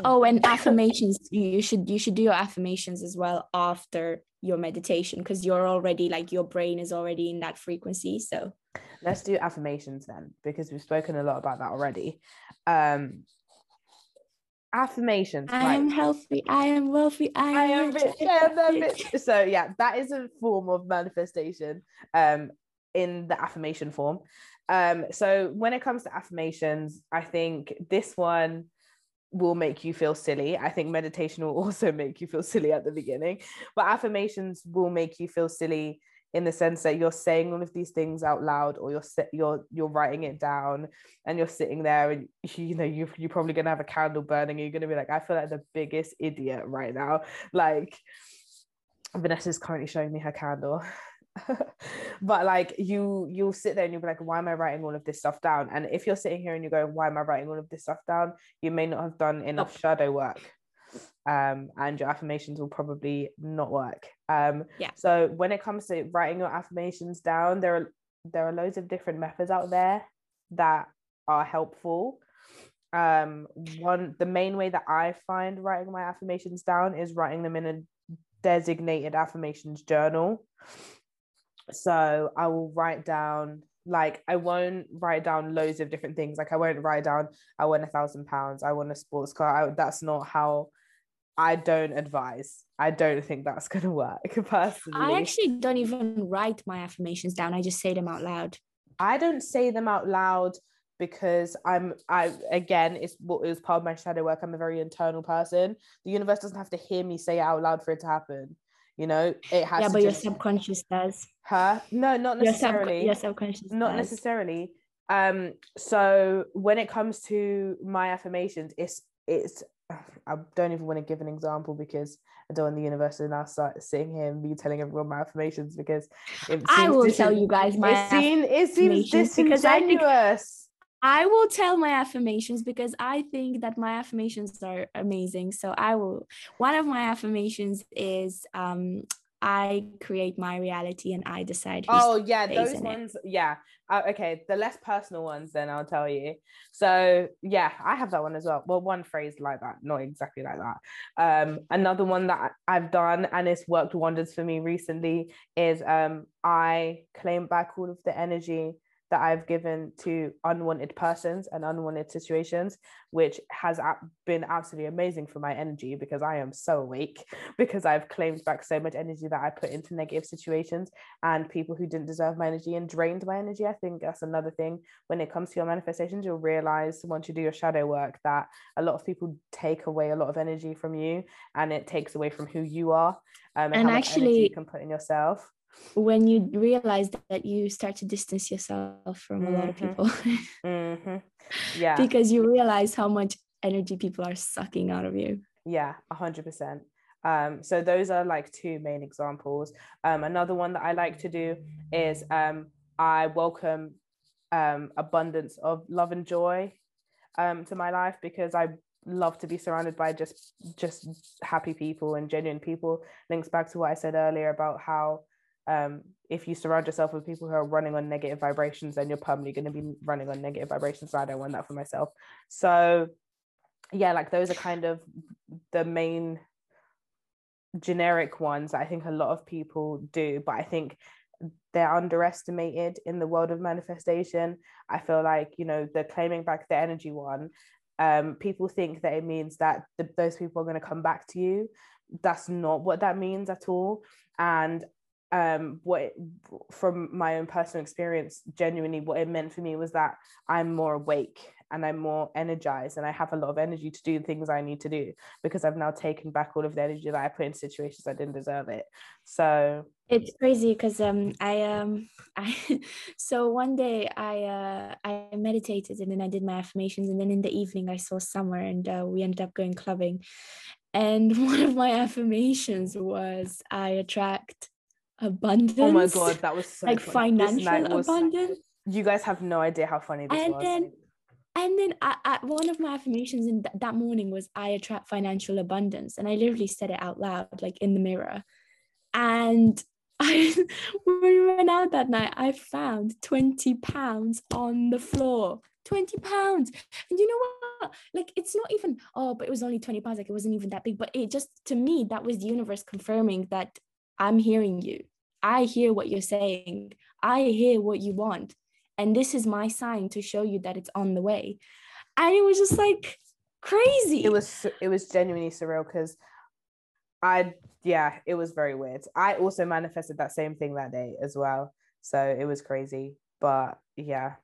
Oh, and affirmations. You should you should do your affirmations as well after your meditation because you're already like your brain is already in that frequency. So let's do affirmations then because we've spoken a lot about that already. Um affirmations. I am healthy. I am wealthy. I, I am rich. rich. So yeah, that is a form of manifestation. Um, in the affirmation form. Um, so when it comes to affirmations, I think this one will make you feel silly. I think meditation will also make you feel silly at the beginning, but affirmations will make you feel silly in the sense that you're saying all of these things out loud or you're you're you're writing it down and you're sitting there and you know you you're probably going to have a candle burning. And you're going to be like I feel like the biggest idiot right now. Like Vanessa's currently showing me her candle but like you you'll sit there and you'll be like why am i writing all of this stuff down? And if you're sitting here and you're going why am i writing all of this stuff down? you may not have done enough shadow work um and your affirmations will probably not work. Um yeah. so when it comes to writing your affirmations down there are there are loads of different methods out there that are helpful. Um one the main way that i find writing my affirmations down is writing them in a designated affirmations journal so I will write down Like I won't write down loads of different things. Like I won't write down I want a thousand pounds, I want a sports car. I, that's not how I don't advise. I don't think that's gonna work personally. I actually don't even write my affirmations down. I just say them out loud. I don't say them out loud because I'm I again it's what it was part of my shadow work. I'm a very internal person. The universe doesn't have to hear me say it out loud for it to happen. You know, it has Yeah, to but your subconscious does. her. No, not Your, sub- necessarily. your subconscious not does. necessarily. Um, so when it comes to my affirmations, it's it's I don't even want to give an example because I don't want the universe to now start sitting here and me telling everyone my affirmations because it I seems will dis- tell you guys my it, seem, it seems affirmations because I think- disingenuous. I will tell my affirmations because I think that my affirmations are amazing. So I will. One of my affirmations is um, I create my reality and I decide. Oh yeah, those in it. ones. Yeah. Uh, okay, the less personal ones, then I'll tell you. So yeah, I have that one as well. Well, one phrase like that, not exactly like that. Um, another one that I've done and it's worked wonders for me recently is um, I claim back all of the energy that I've given to unwanted persons and unwanted situations, which has been absolutely amazing for my energy because I am so awake because I've claimed back so much energy that I put into negative situations and people who didn't deserve my energy and drained my energy. I think that's another thing when it comes to your manifestations, you'll realize once you do your shadow work that a lot of people take away a lot of energy from you and it takes away from who you are um, and, And how much energy actually- you can put in yourself. When you realize that you start to distance yourself from a lot of Mhm. people hmm Yeah. because you realize how much energy people are sucking out of you. Yeah, a hundred percent. Um, so those are like two main examples. Um, another one that I like to do is um, I welcome um, abundance of love and joy um, to my life because I love to be surrounded by just just happy people and genuine people. Links back to what I said earlier about how um, if you surround yourself with people who are running on negative vibrations, then you're permanently going to be running on negative vibrations. And I don't want that for myself. So yeah, like those are kind of the main generic ones that I think a lot of people do, but I think they're underestimated in the world of manifestation. I feel like, you know, the claiming back the energy one, um, people think that it means that the, those people are going to come back to you. That's not what that means at all. And um what it, from my own personal experience genuinely what it meant for me was that i'm more awake and i'm more energized and i have a lot of energy to do the things i need to do because i've now taken back all of the energy that i put in situations i didn't deserve it. So It's crazy because um I um I so one day I uh I meditated and then I did my affirmations and then in the evening I saw Summer and uh, we ended up going clubbing. And one of my affirmations was I attract abundance. oh my god that was so like funny. Financial was- abundance. you guys have no idea how funny this And was then- And then I, I, one of my affirmations in th- that morning was I attract financial abundance. And I literally said it out loud, like in the mirror. And I, when we went out that night, I found 20 pounds on the floor. 20 pounds. And you know what? Like, it's not even, oh, but it was only 20 pounds. Like, it wasn't even that big. But it just, to me, that was the universe confirming that I'm hearing you. I hear what you're saying. I hear what you want. And this is my sign to show you that it's on the way. And it was just like crazy. it was it was genuinely surreal because I yeah it was very weird. I also manifested that same thing that day as well, so it was crazy. But yeah,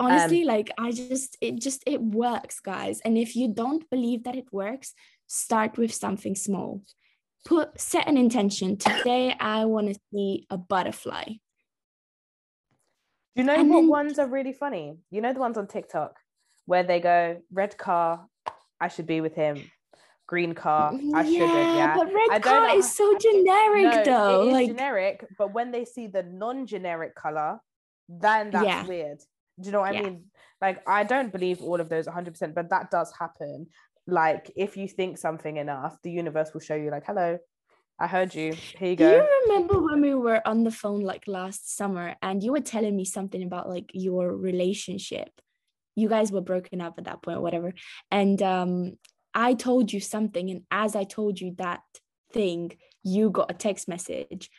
honestly um, like i just it just it works guys and if you don't believe that it works start with something small put set an intention today i want to see a butterfly do you know And what then- ones are really funny? You know the ones on TikTok where they go red car, I should be with him. Green car, I shouldn't. Yeah, but red I car know is so generic No, though like generic, but when they see the non-generic color, then that's Yeah. weird. Do you know what Yeah. I mean? Like I don't believe all of those 100%, but that does happen. Like if you think something enough, the universe will show you like, "Hello, I heard you. Here you go do you remember when we were on the phone like last summer and you were telling me something about like your relationship you guys were broken up at that point or whatever and um i told you something and as i told you that thing you got a text message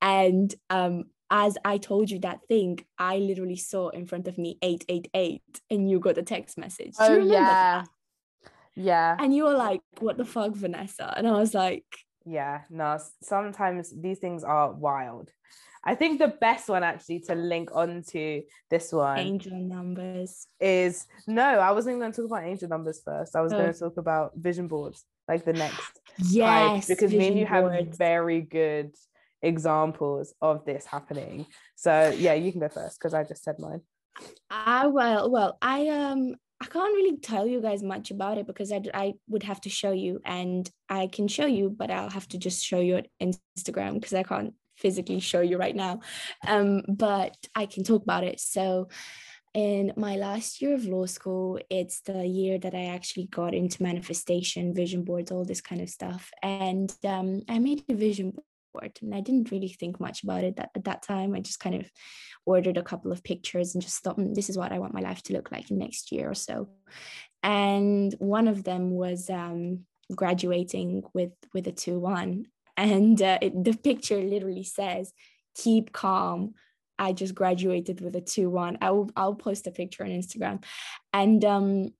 and um as I told you that thing, I literally saw in front of me 888 and you got a text message. Do you Oh remember yeah. that? Yeah. And you were like, what the fuck, Vanessa? And I was like, Yeah. No, sometimes these things are wild. I think the best one actually to link onto this one angel numbers. is no, I wasn't going to talk about angel numbers first. I was Oh. going to talk about vision boards, like the next type, Yes. because me and you have very good examples of this happening. So yeah, you can go first because I just said mine. I well, well, I um, I can't really tell you guys much about it because I, I would have to show you, and I can show you, but I'll have to just show you on Instagram because I can't physically show you right now. Um, but I can talk about it. So, in my last year of law school, it's the year that I actually got into manifestation, vision boards, all this kind of stuff, and um, I made a vision board, and I didn't really think much about it at, at that time. I just kind of ordered a couple of pictures and just thought, "Mm, this is what I want my life to look like in next year or so. And one of them was um, graduating with with a two one, and uh, it, the picture literally says, "Keep calm." I just graduated with a two one. I will I'll post a picture on Instagram, and um,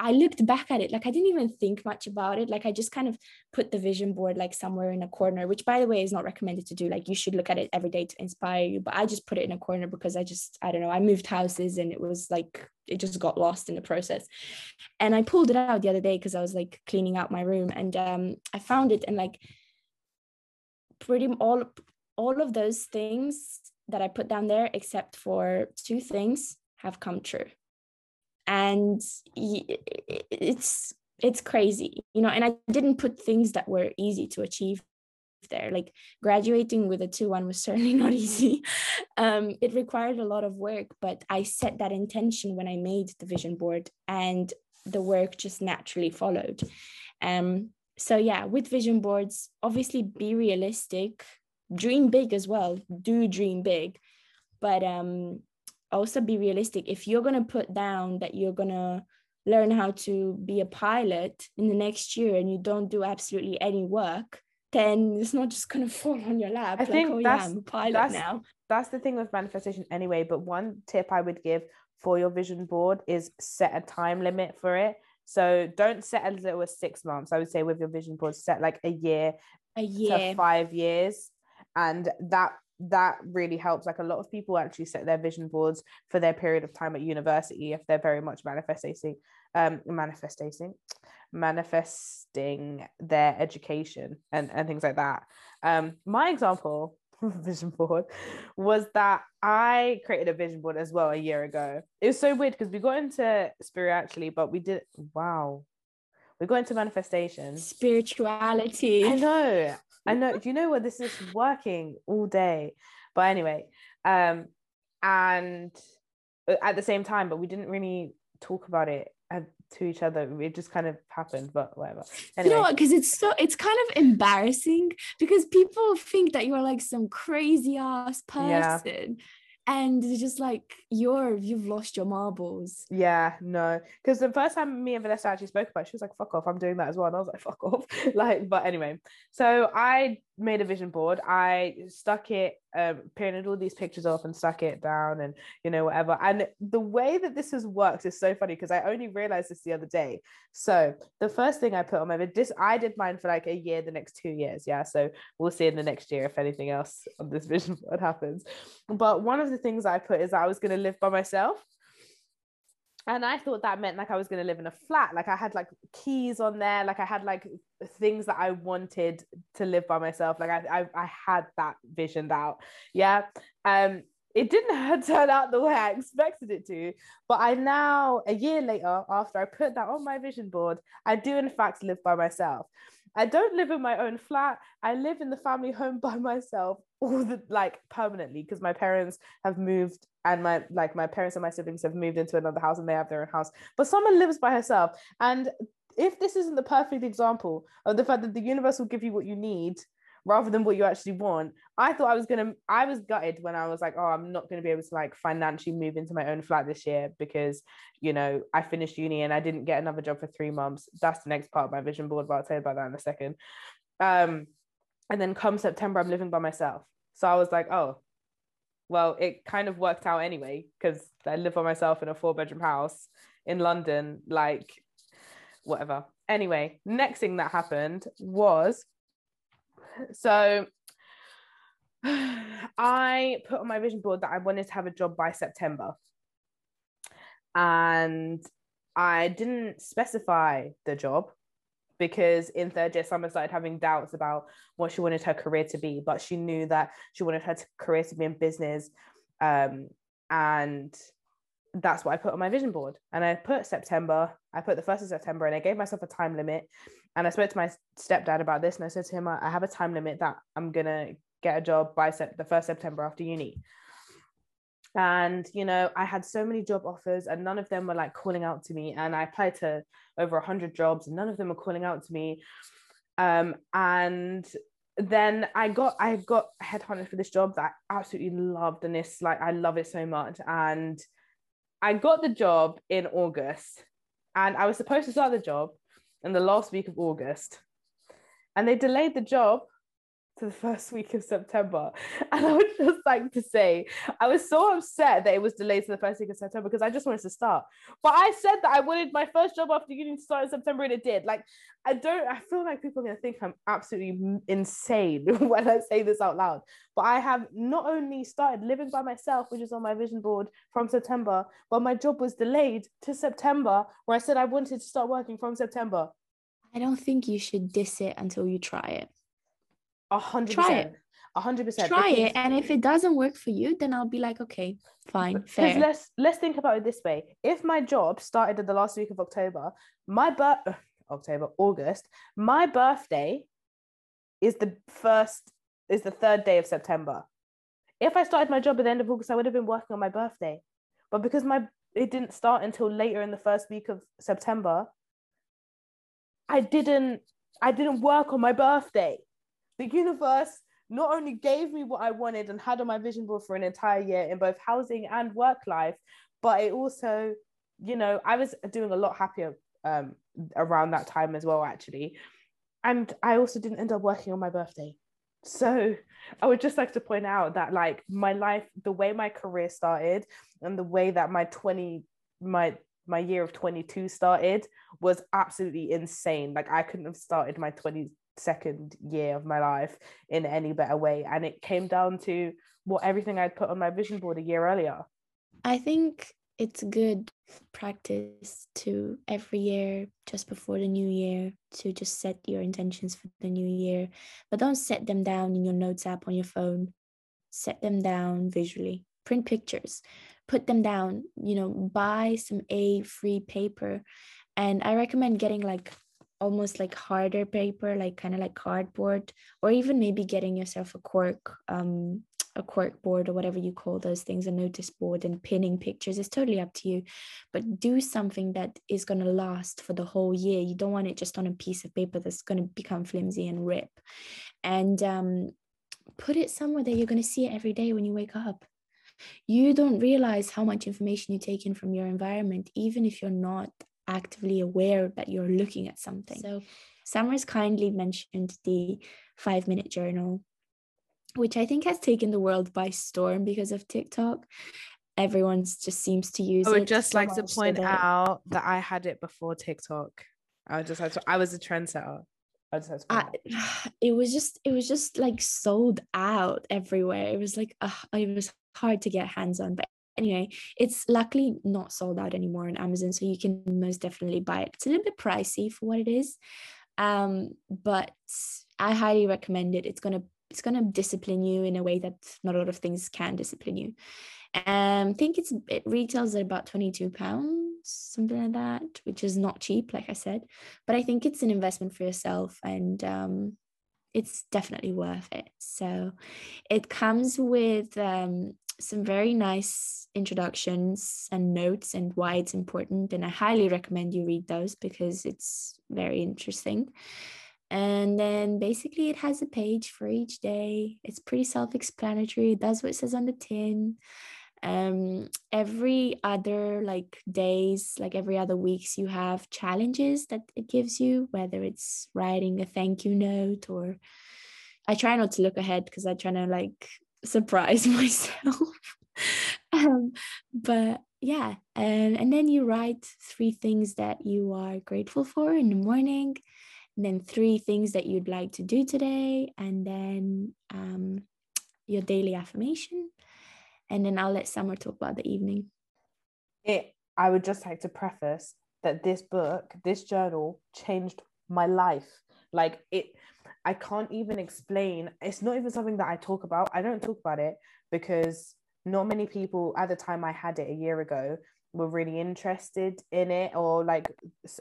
I looked back at it like I didn't even think much about it. Like I just kind of put the vision board like somewhere in a corner, which by the way is not recommended to do. Like you should look at it every day to inspire you. But I just put it in a corner because I just I don't know. I moved houses and it was like it just got lost in the process. And I pulled it out the other day because I was like cleaning out my room and um I found it and like pretty all all of those things that I put down there, except for two things, have come true and it's it's crazy you know and i didn't put things that were easy to achieve there. Like graduating with a 2-1 was certainly not easy. Um it required a lot of work but i set that intention when i made the vision board and the work just naturally followed. Um so yeah with vision boards obviously be realistic dream big as well do dream big. But um also be realistic if you're going to put down that you're going to learn how to be a pilot in the next year and you don't do absolutely any work then it's not just going to fall on your lap I like think oh yeah that's- i'm a pilot that's- now That's the thing with manifestation anyway. But one tip I would give for your vision board is set a time limit for it. So don't set as little as six months. I would say with your vision board, set like a year a year to five years and that that really helps. Like a lot of people actually set their vision boards for their period of time at university if they're very much manifesting um manifesting manifesting their education and and things like that. Um my example vision board was that i created a vision board as well a year ago. It was so weird because we got into spirituality but we did wow. We got into manifestation spirituality. I know. I know. Do you know what this is working all day? But anyway, um, and uh, at the same time, but we didn't really talk about it uh, to each other. It just kind of happened, but whatever. Anyway, you know what because it's so it's kind of embarrassing because people think that you're like some crazy ass Yeah. And it's just like you're you've lost your marbles yeah, no, because the first time me and Vanessa actually spoke about it, she was like, fuck off, I'm doing that as well. And I was like, fuck off. like, but anyway, so I made a vision board. I stuck it, um, all these pictures off and stuck it down and, you know, whatever. And the way that this has worked is so funny because I only realized this the other day. So the first thing I put on my this, I did mine for like a year, the next two years. Yeah. So we'll see in the next year if anything else on this vision board happens. But one of the things I put is I was going to live by myself. And I thought that meant like I was going to live in a flat. Like I had like keys on there. Like I had like things that I wanted to live by myself. Like I, I, I had that visioned out. Yeah. Um, it didn't turn out the way I expected it to. But I now, a year later, after I put that on my vision board, I do in fact live by myself. I don't live in my own flat. I live in the family home by myself all the like permanently because my parents have moved and my like my parents and my siblings have moved into another house and they have their own house. But someone lives by herself. And if this isn't the perfect example of the fact that the universe will give you what you need rather than what you actually want, I thought I was gonna I was gutted when I was like, oh, I'm not gonna be able to like financially move into my own flat this year because you know I finished uni and I didn't get another job for three months. That's the next part of my vision board, but I'll tell you about that in a second. Um, and then come September, I'm living by myself. So I was like, oh, well, it kind of worked out anyway because I live by myself in a four bedroom house in London, like whatever. Anyway, next thing that happened was so I put on my vision board that I wanted to have a job by September. And I didn't specify the job because in third year summer started having doubts about what she wanted her career to be but she knew that she wanted her career to be in business. Um, and that's what I put on my vision board. And I put September I put the 1st of September and I gave myself a time limit and I spoke to my stepdad about this and I said to him I have a time limit that I'm gonna get a job by the 1st September after uni. And you know i had so many job offers and none of them were like calling out to me. And i applied to over 100 jobs and none of them were calling out to me. Um, and then i got i got headhunted for this job that i absolutely loved and it's like i love it so much. And i got the job in august and i was supposed to start the job in the last week of august and they delayed the job to the first week of September. And I would just like to say, I was so upset that it was delayed to the first week of September because I just wanted to start. But I said that I wanted my first job after uni to start in September and it did. Like, I don't, I feel like people are going to think I'm absolutely insane when I say this out loud. But I have not only started living by myself, which is on my vision board from September, but my job was delayed to September where I said I wanted to start working from September. I don't think you should diss it until you try it. A hundred Try percent. it. A hundred percent. Try because- it. And if it doesn't work for you, then I'll be like, okay, fine, Because fair. let's let's think about it this way. If my job started at the last week of October, my birth uh, October, August, my birthday is the first is the third day of September. If I started my job at the end of August, I would have been working on my birthday. But because my it didn't start until later in the first week of September, I didn't I didn't work on my birthday. The universe not only gave me what I wanted and had on my vision board for an entire year in both housing and work life, but it also, you know, I was doing a lot happier um, around that time as well, actually. And I also didn't end up working on my birthday. So I would just like to point out that, like, my life, the way my career started and the way that my 20, my my year of 22 started was absolutely insane. Like I couldn't have started my 22nd year of my life in any better way. And it came down to what everything I'd put on my vision board a year earlier. I think it's good practice to every year, just before the new year, to just set your intentions for the new year. But don't set them down in your notes app on your phone. Set them down visually. Print pictures. Put them down, you know, buy some A free paper. And I recommend getting like almost like harder paper, like kind of like cardboard, or even maybe getting yourself a cork um a cork board or whatever you call those things, a notice board and pinning pictures. It's totally up to you. But do something that is going to last for the whole year. You don't want it just on a piece of paper that's going to become flimsy and rip. And um, put it somewhere that you're going to see it every day when you wake up. You don't realize how much information you take in from your environment, even if you're not actively aware that you're looking at something. So, Summer's kindly mentioned the five minute journal which I think has taken the world by storm because of TikTok. Everyone just seems to use it. I it. would just so like to much so point that- out that I had it before TikTok. I just had to, I was a trendsetter. I just had to I, it was just it was just like sold out everywhere. It was like uh, it was hard to get hands on, but anyway, it's luckily not sold out anymore on Amazon, so you can most definitely buy it. It's a little bit pricey for what it is, um, but I highly recommend it. It's gonna it's gonna discipline you in a way that not a lot of things can discipline you. Um, I think it's it retails at about twenty two pounds, something like that, which is not cheap, like I said. But I think it's an investment for yourself, and um, it's definitely worth it. So, it comes with um, some very nice introductions and notes and why it's important, and I highly recommend you read those because it's very interesting. And then basically, it has a page for each day. It's pretty self explanatory. It does what it says on the tin. Um, every other like days, like every other weeks, you have challenges that it gives you, whether it's writing a thank you note or I try not to look ahead because I try to like surprise myself. um, but yeah, um, and then you write three things that you are grateful for in the morning, and then three things that you'd like to do today, and then um, your daily affirmation, and then I'll let Summer talk about the evening. It. I would just like to preface that this book, this journal, changed my life. Like it, I can't even explain. It's not even something that I talk about. I don't talk about it because not many people at the time I had it a year ago were really interested in it or like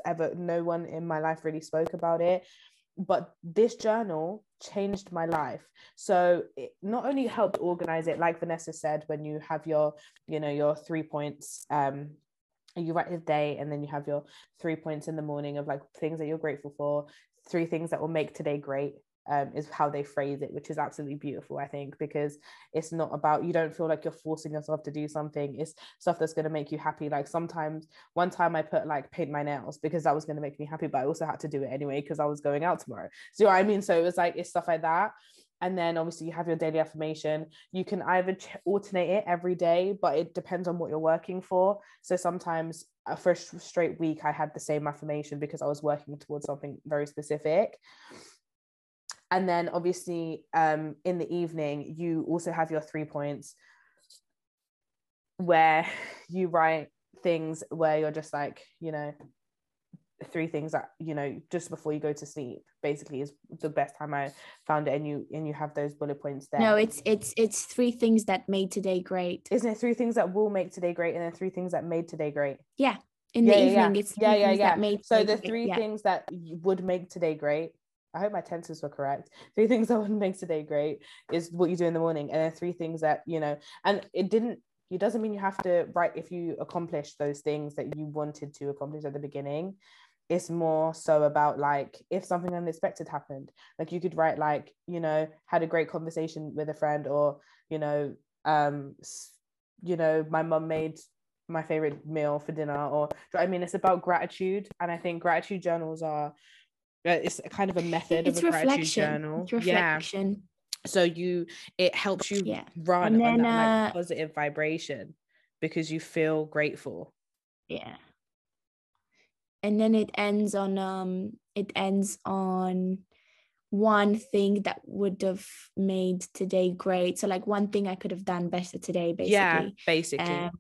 ever no one in my life really spoke about it but this journal changed my life so it not only helped organize it like vanessa said when you have your you know your three points um you write the day and then you have your three points in the morning of like things that you're grateful for three things that will make today great um, is how they phrase it, which is absolutely beautiful, I think, because it's not about you don't feel like you're forcing yourself to do something. It's stuff that's going to make you happy. Like sometimes, one time I put like paint my nails because that was going to make me happy, but I also had to do it anyway because I was going out tomorrow. So you know I mean? So it was like it's stuff like that. And then obviously you have your daily affirmation. You can either ch- alternate it every day, but it depends on what you're working for. So sometimes uh, for a straight week, I had the same affirmation because I was working towards something very specific and then obviously um, in the evening you also have your three points where you write things where you're just like you know three things that you know just before you go to sleep basically is the best time i found it and you and you have those bullet points there no it's it's it's three things that made today great isn't it three things that will make today great and then three things that made today great yeah in yeah, the yeah, evening yeah. it's yeah yeah yeah made so the three things that would make today great I hope my tenses were correct. Three things that would make today great is what you do in the morning, and then three things that you know. And it didn't. It doesn't mean you have to write if you accomplish those things that you wanted to accomplish at the beginning. It's more so about like if something unexpected happened, like you could write like you know had a great conversation with a friend, or you know, um, you know, my mum made my favorite meal for dinner, or I mean, it's about gratitude, and I think gratitude journals are uh, it's kind of a method it's of a reflection. journal. It's reflection. Yeah. So you it helps you yeah. run then, on that uh, positive vibration because you feel grateful. Yeah. And then it ends on um it ends on one thing that would have made today great. So like one thing I could have done better today, basically. Yeah, basically. Um,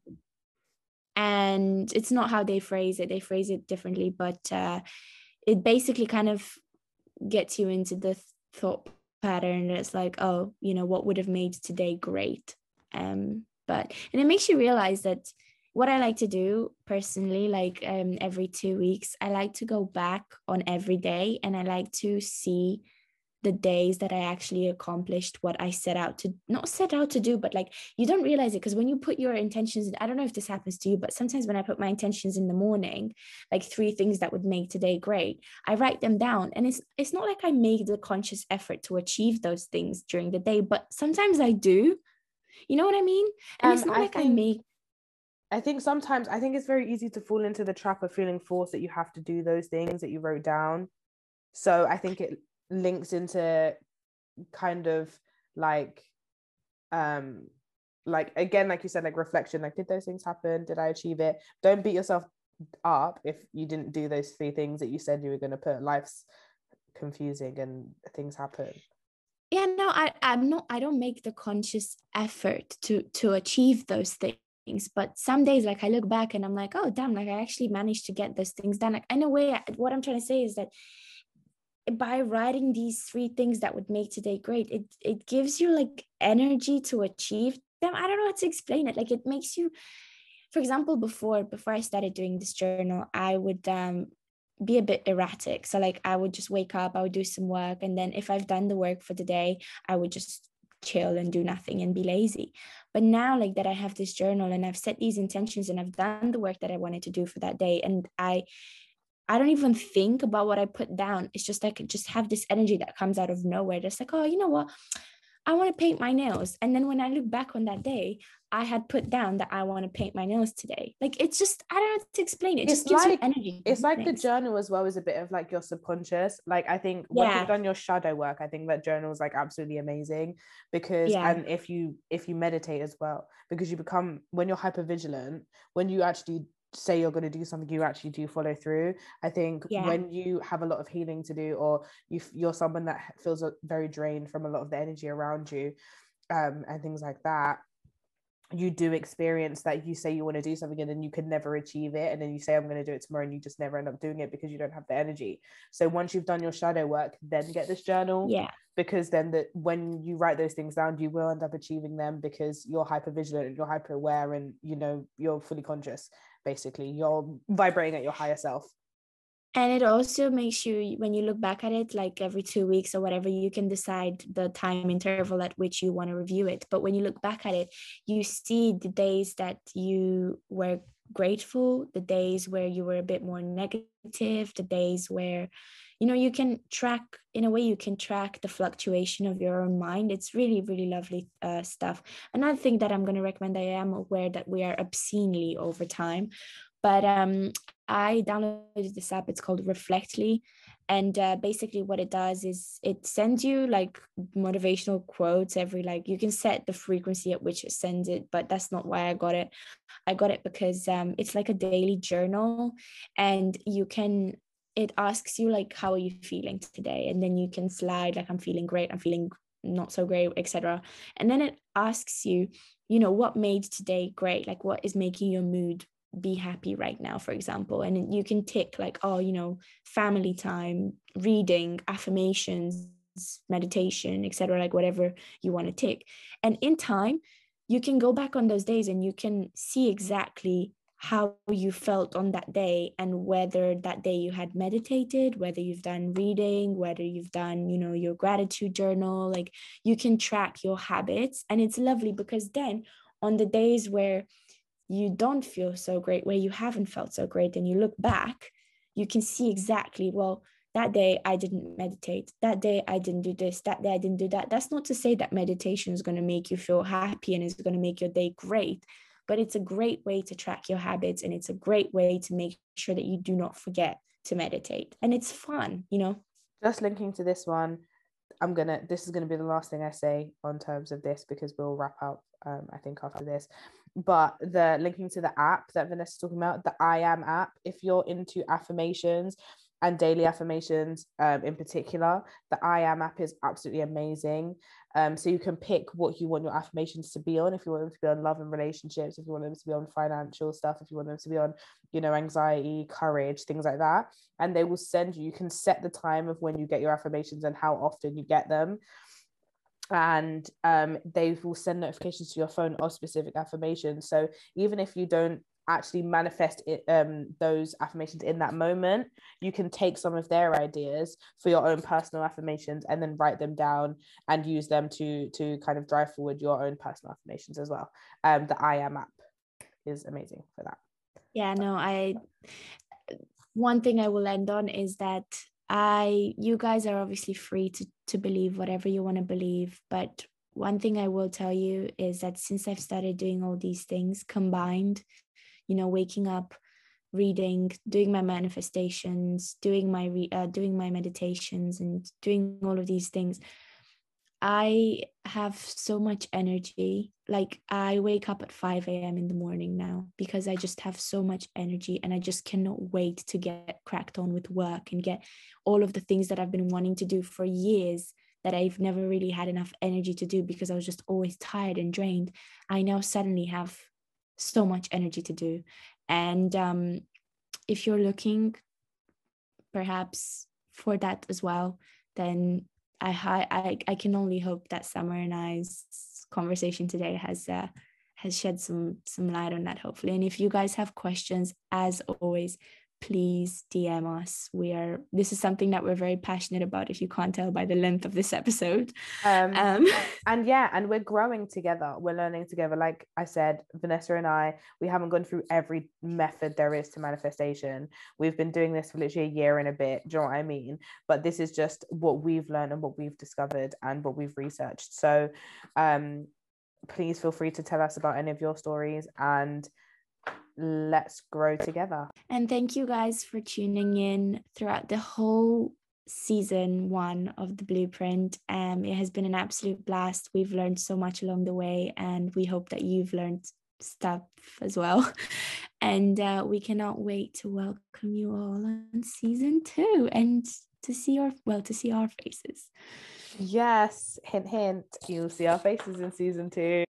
and it's not how they phrase it. They phrase it differently, but uh it basically kind of gets you into the thought pattern it's like oh you know what would have made today great um but and it makes you realize that what i like to do personally like um every two weeks i like to go back on every day and i like to see the days that I actually accomplished what I set out to not set out to do, but like you don't realize it because when you put your intentions, in, I don't know if this happens to you, but sometimes when I put my intentions in the morning, like three things that would make today great, I write them down. And it's it's not like I make the conscious effort to achieve those things during the day, but sometimes I do. You know what I mean? And um, it's not I like think, I make I think sometimes I think it's very easy to fall into the trap of feeling forced that you have to do those things that you wrote down. So I think it links into kind of like um like again like you said like reflection like did those things happen? Did i achieve it? Don't beat yourself up if you didn't do those three things that you said you were going to put. Life's confusing and things happen. Yeah no i i'm not i don't make the conscious effort to to achieve those things but some days like i look back and i'm like oh damn like i actually managed to get those things done. Like in a way what i'm trying to say is that by writing these three things that would make today great it it gives you like energy to achieve them. I don't know how to explain it. Like it makes you for example before before i started doing this journal i would um be a bit erratic. So like i would just wake up i would do some work and then if i've done the work for the day i would just chill and do nothing and be lazy but now like that i have this journal and i've set these intentions and i've done the work that i wanted to do for that day and i I don't even think about what I put down. It's just like just have this energy that comes out of nowhere. Just like, oh, you know what? I want to paint my nails. And then when I look back on that day, I had put down that I want to paint my nails today. Like it's just I don't know to explain it. It It's just gives like- you energy. it's like the journal as well is a bit of like your subconscious like i think once Yeah. you've done your shadow work i think that journal is like absolutely amazing because Yeah. and if you if you meditate as well because you become when you're hyper vigilant when you actually say you're going to do something you actually do follow through i think Yeah. when you have a lot of healing to do or you you're someone that feels very drained from a lot of the energy around you um and things like that you do experience that you say you want to do something and then you can never achieve it and then you say i'm going to do it tomorrow and you just never end up doing it because you don't have the energy. So once you've done your shadow work then get this journal Yeah. because then the when you write those things down you will end up achieving them because you're hyper vigilant and you're hyper aware and you know you're fully conscious basically. You're vibrating at your higher self And it also makes you, when you look back at it, like every two weeks or whatever, you can decide the time interval at which you want to review it. But when you look back at it, you see the days that you were grateful, the days where you were a bit more negative, the days where, you know, you can track, in a way, you can track the fluctuation of your own mind. It's really, really lovely uh, stuff. Another thing that I'm going to recommend, I am aware that we are obscenely over time, but um, I downloaded this app. It's called Reflectly. And uh, basically, what it does is it sends you like motivational quotes every like you can set the frequency at which it sends it, but that's not why I got it. I got it because um, it's like a daily journal, and you can it asks you like how are you feeling today, and then you can slide like I'm feeling great, I'm feeling not so great, etc. And then it asks you, you know, what made today great, like what is making your mood be happy right now for example. And you can tick like oh you know family time reading affirmations meditation etc like whatever you want to tick. And in time you can go back on those days and you can see exactly how you felt on that day and whether that day you had meditated whether you've done reading whether you've done you know your gratitude journal. Like you can track your habits. And it's lovely because then on the days where you don't feel so great, where you haven't felt so great, and you look back, you can see exactly, well, that day I didn't meditate. That day I didn't do this. That day I didn't do that. That's not to say that meditation is going to make you feel happy and is going to make your day great, but it's a great way to track your habits and it's a great way to make sure that you do not forget to meditate. And it's fun, you know? just linking to this one i'm gonna this is gonna be the last thing i say on terms of this because we'll wrap up um i think after this. But the linking to the app that vanessa's talking about the i am app if you're into affirmations and daily affirmations um, in particular the i am app is absolutely amazing. Um, so you can pick what you want your affirmations to be on. If you want them to be on love and relationships if you want them to be on financial stuff if you want them to be on you know anxiety courage things like that. And they will send you you can set the time of when you get your affirmations and how often you get them and um, they will send notifications to your phone of specific affirmations. So even if you don't actually manifest it, um, those affirmations in that moment you can take some of their ideas for your own personal affirmations and then write them down and use them to to kind of drive forward your own personal affirmations as well. Um, the i am app is amazing for that. Yeah, no, I one thing I will end on is that I you guys are obviously free to to believe whatever you want to believe, but one thing I will tell you is that since I've started doing all these things combined, you know, waking up, reading, doing my manifestations, doing my re- uh, doing my meditations and doing all of these things, I have so much energy. Like I wake up at 5 a.m. in the morning now because I just have so much energy and I just cannot wait to get cracked on with work and get all of the things that I've been wanting to do for years that I've never really had enough energy to do because I was just always tired and drained. I now suddenly have so much energy to do. And um, if you're looking perhaps for that as well, then I, I I can only hope that Summer and I's conversation today has uh, has shed some some light on that hopefully. And if you guys have questions, as always, please DM us. We are this is something that we're very passionate about. If you can't tell by the length of this episode, um, um, and yeah and we're growing together. We're learning together. Like i said vanessa and i we haven't gone through every method there is to manifestation. We've been doing this for literally a year and a bit do you know what i mean? But this is just what we've learned and what we've discovered and what we've researched. So um please feel free to tell us about any of your stories and let's grow together. And thank you guys for tuning in throughout the whole season one of the blueprint. Um, it has been an absolute blast. We've learned so much along the way, and we hope that you've learned stuff as well. And uh, we cannot wait to welcome you all on season two and to see your well to see our faces. Yes, hint hint, you'll see our faces in season two.